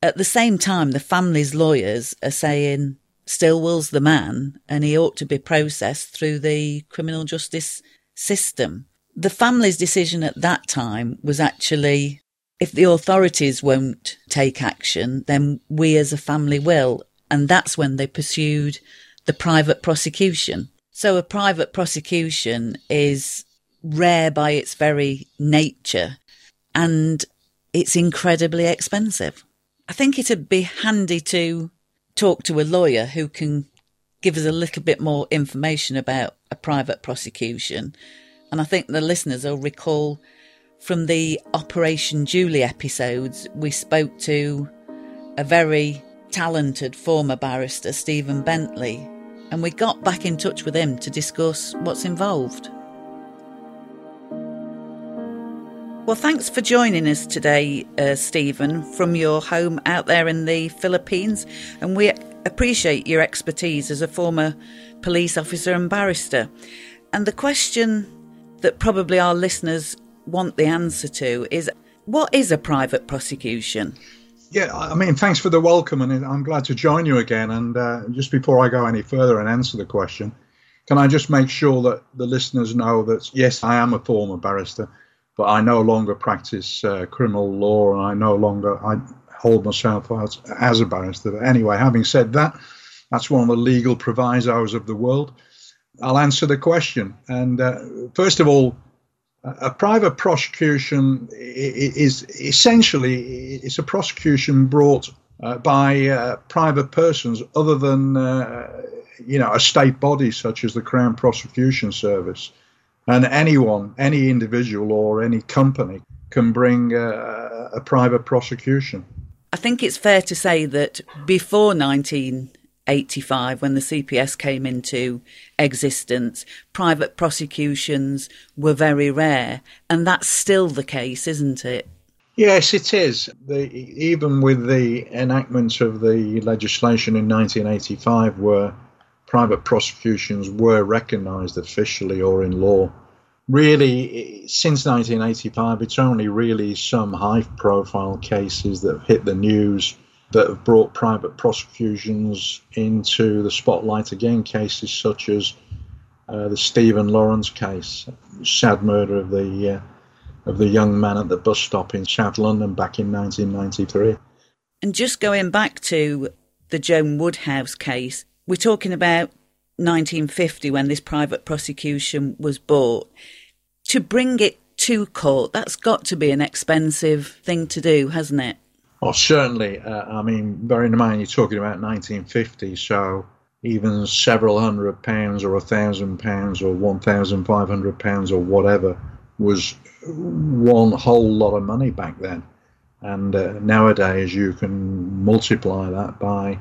[SPEAKER 3] At the same time, the family's lawyers are saying Stillwell's the man and he ought to be processed through the criminal justice system. The family's decision at that time was actually if the authorities won't take action, then we as a family will. And that's when they pursued the private prosecution. So a private prosecution is rare by its very nature and it's incredibly expensive. I think it'd be handy to talk to a lawyer who can give us a little bit more information about a private prosecution. And I think the listeners will recall from the Operation Julie episodes, we spoke to a very talented former barrister, Stephen Bentley, and we got back in touch with him to discuss what's involved. Well, thanks for joining us today, uh, Stephen, from your home out there in the Philippines. And we appreciate your expertise as a former police officer and barrister. And the question that probably our listeners want the answer to is what is a private prosecution?
[SPEAKER 10] Yeah, I mean, thanks for the welcome, and I'm glad to join you again. And uh, just before I go any further and answer the question, can I just make sure that the listeners know that yes, I am a former barrister but I no longer practice uh, criminal law, and I no longer I hold myself as, as a barrister. But anyway, having said that, that's one of the legal provisos of the world. I'll answer the question. And uh, first of all, a private prosecution is essentially it's a prosecution brought uh, by uh, private persons other than uh, you know a state body such as the Crown Prosecution Service and anyone, any individual or any company can bring a, a private prosecution.
[SPEAKER 3] I think it's fair to say that before 1985, when the CPS came into existence, private prosecutions were very rare, and that's still the case, isn't it?
[SPEAKER 10] Yes, it is. The, even with the enactment of the legislation in 1985, where private prosecutions were recognised officially or in law. Really, since 1985, it's only really some high profile cases that have hit the news that have brought private prosecutions into the spotlight again. Cases such as uh, the Stephen Lawrence case, sad murder of the uh, of the young man at the bus stop in South London back in 1993.
[SPEAKER 3] And just going back to the Joan Woodhouse case, we're talking about 1950 when this private prosecution was bought. To bring it to court, that's got to be an expensive thing to do, hasn't it?
[SPEAKER 10] Oh, certainly. Uh, I mean, bearing in mind you're talking about 1950, so even several hundred pounds or a thousand pounds or 1,500 pounds or whatever was one whole lot of money back then. And uh, nowadays you can multiply that by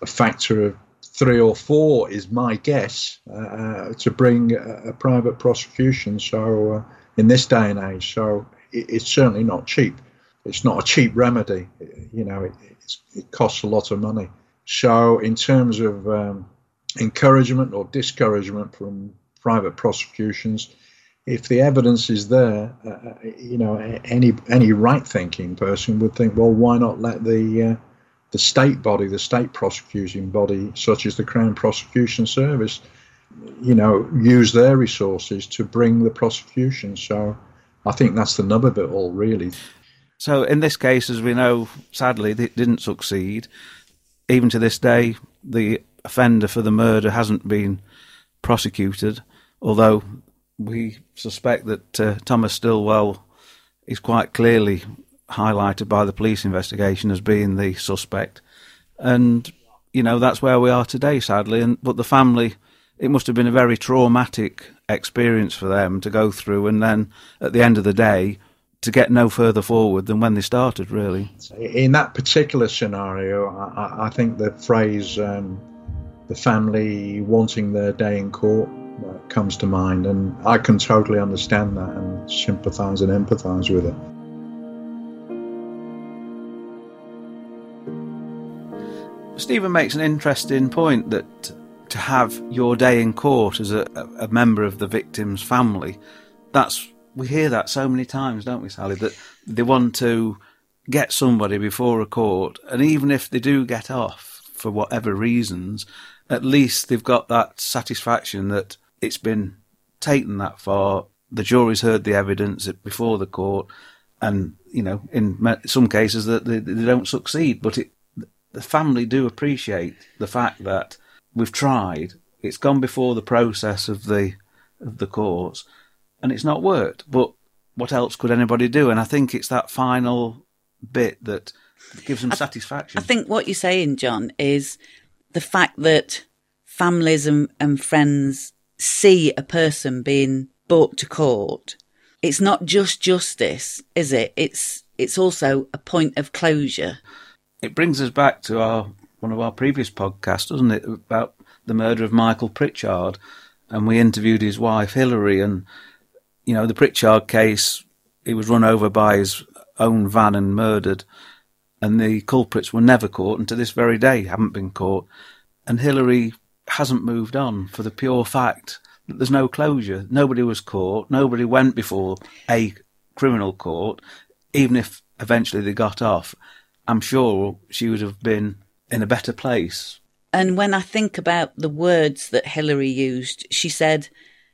[SPEAKER 10] a factor of three or four, is my guess, uh, to bring a, a, private prosecution. So, uh, in this day and age, so it, it's certainly not cheap. It's not a cheap remedy. You know, it, it costs a lot of money. So, in terms of um, encouragement or discouragement from private prosecutions, if the evidence is there, uh, uh you know, any any right-thinking person would think, well, why not let the uh, the state body, the state prosecuting body, such as the Crown Prosecution Service, you know, use their resources to bring the prosecution. So, I think that's the nub of it all, really.
[SPEAKER 4] So, in this case, as we know, sadly, it didn't succeed even to this day, the offender for the murder hasn't been prosecuted, although we suspect that uh, Thomas Stillwell is quite clearly highlighted by the police investigation as being the suspect. And, you know, that's where we are today, sadly. And But the family, it must have been a very traumatic experience for them to go through. And then at the end of the day, to get no further forward than when they started, really.
[SPEAKER 10] In that particular scenario, I, I think the phrase um, the family wanting their day in court uh, comes to mind, and I can totally understand that and sympathise and empathise with it.
[SPEAKER 4] Stephen makes an interesting point that to have your day in court as a, a member of the victim's family, that's we hear that so many times, don't we, Sally? That they want to get somebody before a court, and even if they do get off for whatever reasons, at least they've got that satisfaction that it's been taken that far. The jury's heard the evidence before the court, and you know, in some cases that they, they don't succeed, but it, the family do appreciate the fact that we've tried. It's gone before the process of the of the courts, and it's not worked. But what else could anybody do? And I think it's that final bit that gives them I, satisfaction.
[SPEAKER 3] I think what you're saying, John, is the fact that families and, and friends see a person being brought to court. It's not just justice, is it? It's it's also a point of closure.
[SPEAKER 4] It brings us back to our one of our previous podcasts, doesn't it, about the murder of Michael Pritchard, and we interviewed his wife Hilary, and you know, the Pritchard case, he was run over by his own van and murdered, and the culprits were never caught, and to this very day haven't been caught. And Hilary hasn't moved on for the pure fact that there's no closure. Nobody was caught. Nobody went before a criminal court, even if eventually they got off. I'm sure she would have been in a better place.
[SPEAKER 3] And when I think about the words that Hilary used, she said,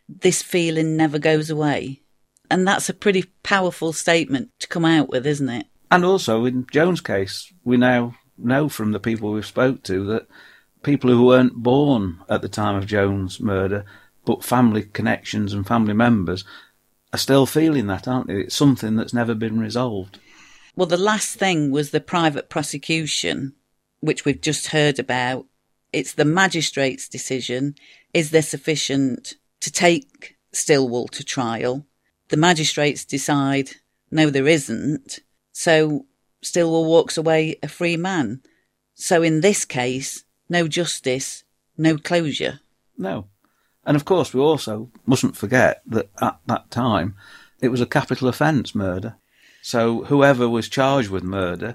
[SPEAKER 3] this feeling never goes away. And that's a pretty powerful statement to come out with, isn't it?
[SPEAKER 4] And also in Joan's case, we now know from the people we've spoke to that people who weren't born at the time of Joan's murder, but family connections and family members, are still feeling that, aren't they? It's something that's never been resolved.
[SPEAKER 3] Well, the last thing was the private prosecution, which we've just heard about. It's the magistrate's decision. Is there sufficient to take Stillwell to trial. The magistrates decide, no, there isn't. So Stillwell walks away a free man. So in this case, no justice, no closure.
[SPEAKER 4] No. And of course, we also mustn't forget that at that time, it was a capital offence murder. So whoever was charged with murder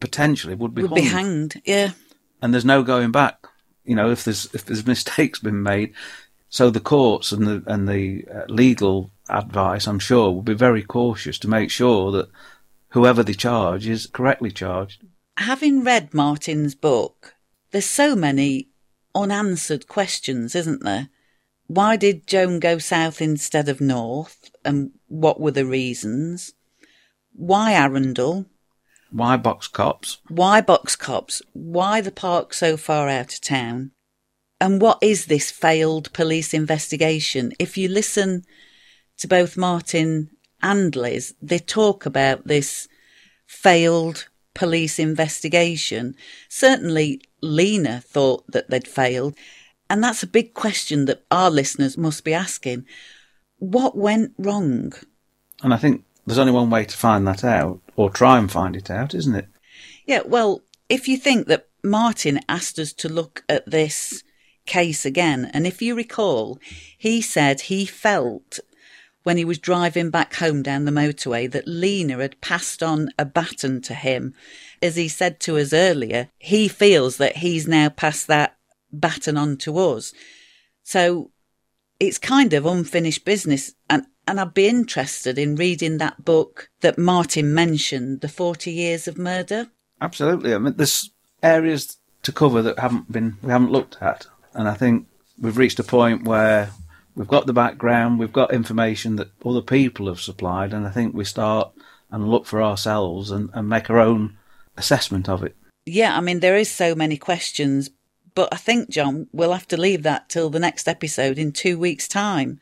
[SPEAKER 4] potentially would be
[SPEAKER 3] would
[SPEAKER 4] hung.
[SPEAKER 3] be hanged. Yeah.
[SPEAKER 4] And there's no going back. You know, if there's if there's *laughs* mistakes been made, so the courts and the and the uh, legal advice, I'm sure, will be very cautious to make sure that whoever they charge is correctly charged.
[SPEAKER 3] Having read Martin's book, there's so many unanswered questions, isn't there? Why did Joan go south instead of north, and what were the reasons? Why Arundel?
[SPEAKER 4] Why box copse?
[SPEAKER 3] Why box copse? Why the park so far out of town? And what is this failed police investigation? If you listen to both Martin and Liz, they talk about this failed police investigation. Certainly, Lena thought that they'd failed. And that's a big question that our listeners must be asking. What went wrong?
[SPEAKER 4] And I think there's only one way to find that out, or try and find it out, isn't it?
[SPEAKER 3] Yeah, well, if you think that Martin asked us to look at this case again, and if you recall, he said he felt when he was driving back home down the motorway that Lena had passed on a baton to him. As he said to us earlier, he feels that he's now passed that baton on to us. So it's kind of unfinished business. And, and I'd be interested in reading that book that Martin mentioned, The 40 Years of Murder.
[SPEAKER 4] Absolutely. I mean, there's areas to cover that haven't been, we haven't looked at. And I think we've reached a point where we've got the background, we've got information that other people have supplied, and I think we start and look for ourselves and, and make our own assessment of it.
[SPEAKER 3] Yeah, I mean, there is so many questions, but I think, John, we'll have to leave that till the next episode in two weeks' time.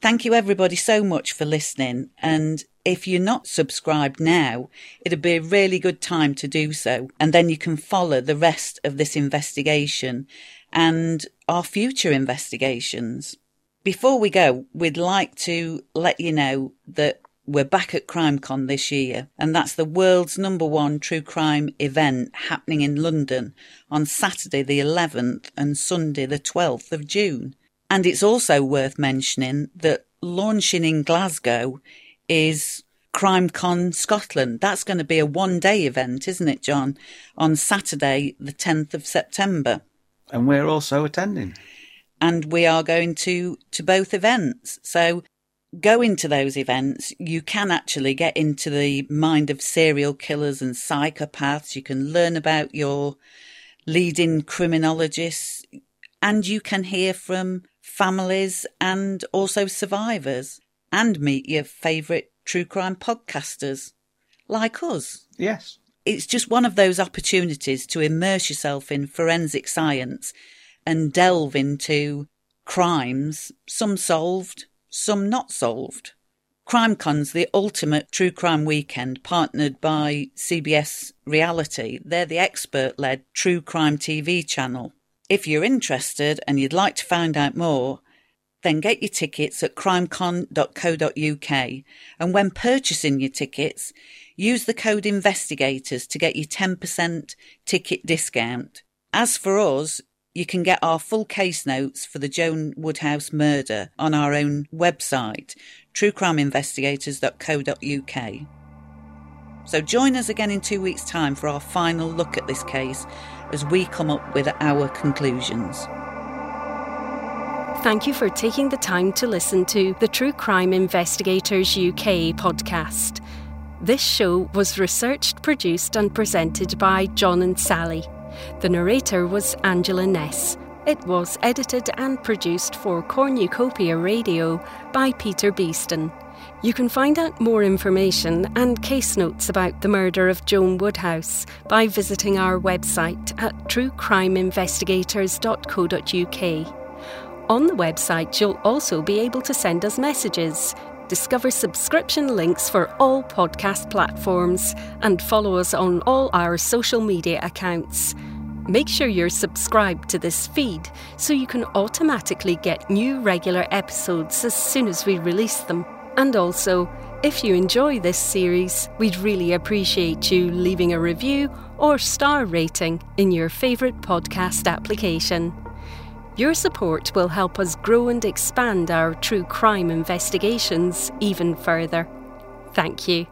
[SPEAKER 3] Thank you, everybody, so much for listening. And if you're not subscribed now, it'd be a really good time to do so. And then you can follow the rest of this investigation and our future investigations. Before we go, we'd like to let you know that we're back at CrimeCon this year, and that's the world's number one true crime event happening in London on Saturday the 11th and Sunday the 12th of June. And it's also worth mentioning that launching in Glasgow is CrimeCon Scotland. That's going to be a one day event, isn't it, John? On Saturday, the 10th of September.
[SPEAKER 4] And we're also attending
[SPEAKER 3] and we are going to to both events. So going to those events, you can actually get into the mind of serial killers and psychopaths. You can learn about your leading criminologists and you can hear from families and also survivors and meet your favourite true crime podcasters like us.
[SPEAKER 4] Yes.
[SPEAKER 3] It's just one of those opportunities to immerse yourself in forensic science and delve into crimes, some solved, some not solved. CrimeCon's the ultimate true crime weekend partnered by CBS Reality. They're the expert led true crime TV channel. If you're interested and you'd like to find out more, then get your tickets at crimecon.co.uk and when purchasing your tickets, use the code investigators to get your 10% ticket discount. As for us, you can get our full case notes for the Joan Woodhouse murder on our own website, truecrimeinvestigators.co.uk. So join us again in two weeks' time for our final look at this case as we come up with our conclusions.
[SPEAKER 2] Thank you for taking the time to listen to the True Crime Investigators UK podcast. This show was researched, produced, and presented by John and Sally. The narrator was Angela Ness. It was edited and produced for Cornucopia Radio by Peter Beeston. You can find out more information and case notes about the murder of Joan Woodhouse by visiting our website at truecrimeinvestigators.co.uk. On the website, you'll also be able to send us messages, discover subscription links for all podcast platforms, and follow us on all our social media accounts. Make sure you're subscribed to this feed so you can automatically get new regular episodes as soon as we release them. And also, if you enjoy this series, we'd really appreciate you leaving a review or star rating in your favourite podcast application. Your support will help us grow and expand our true crime investigations even further. Thank you.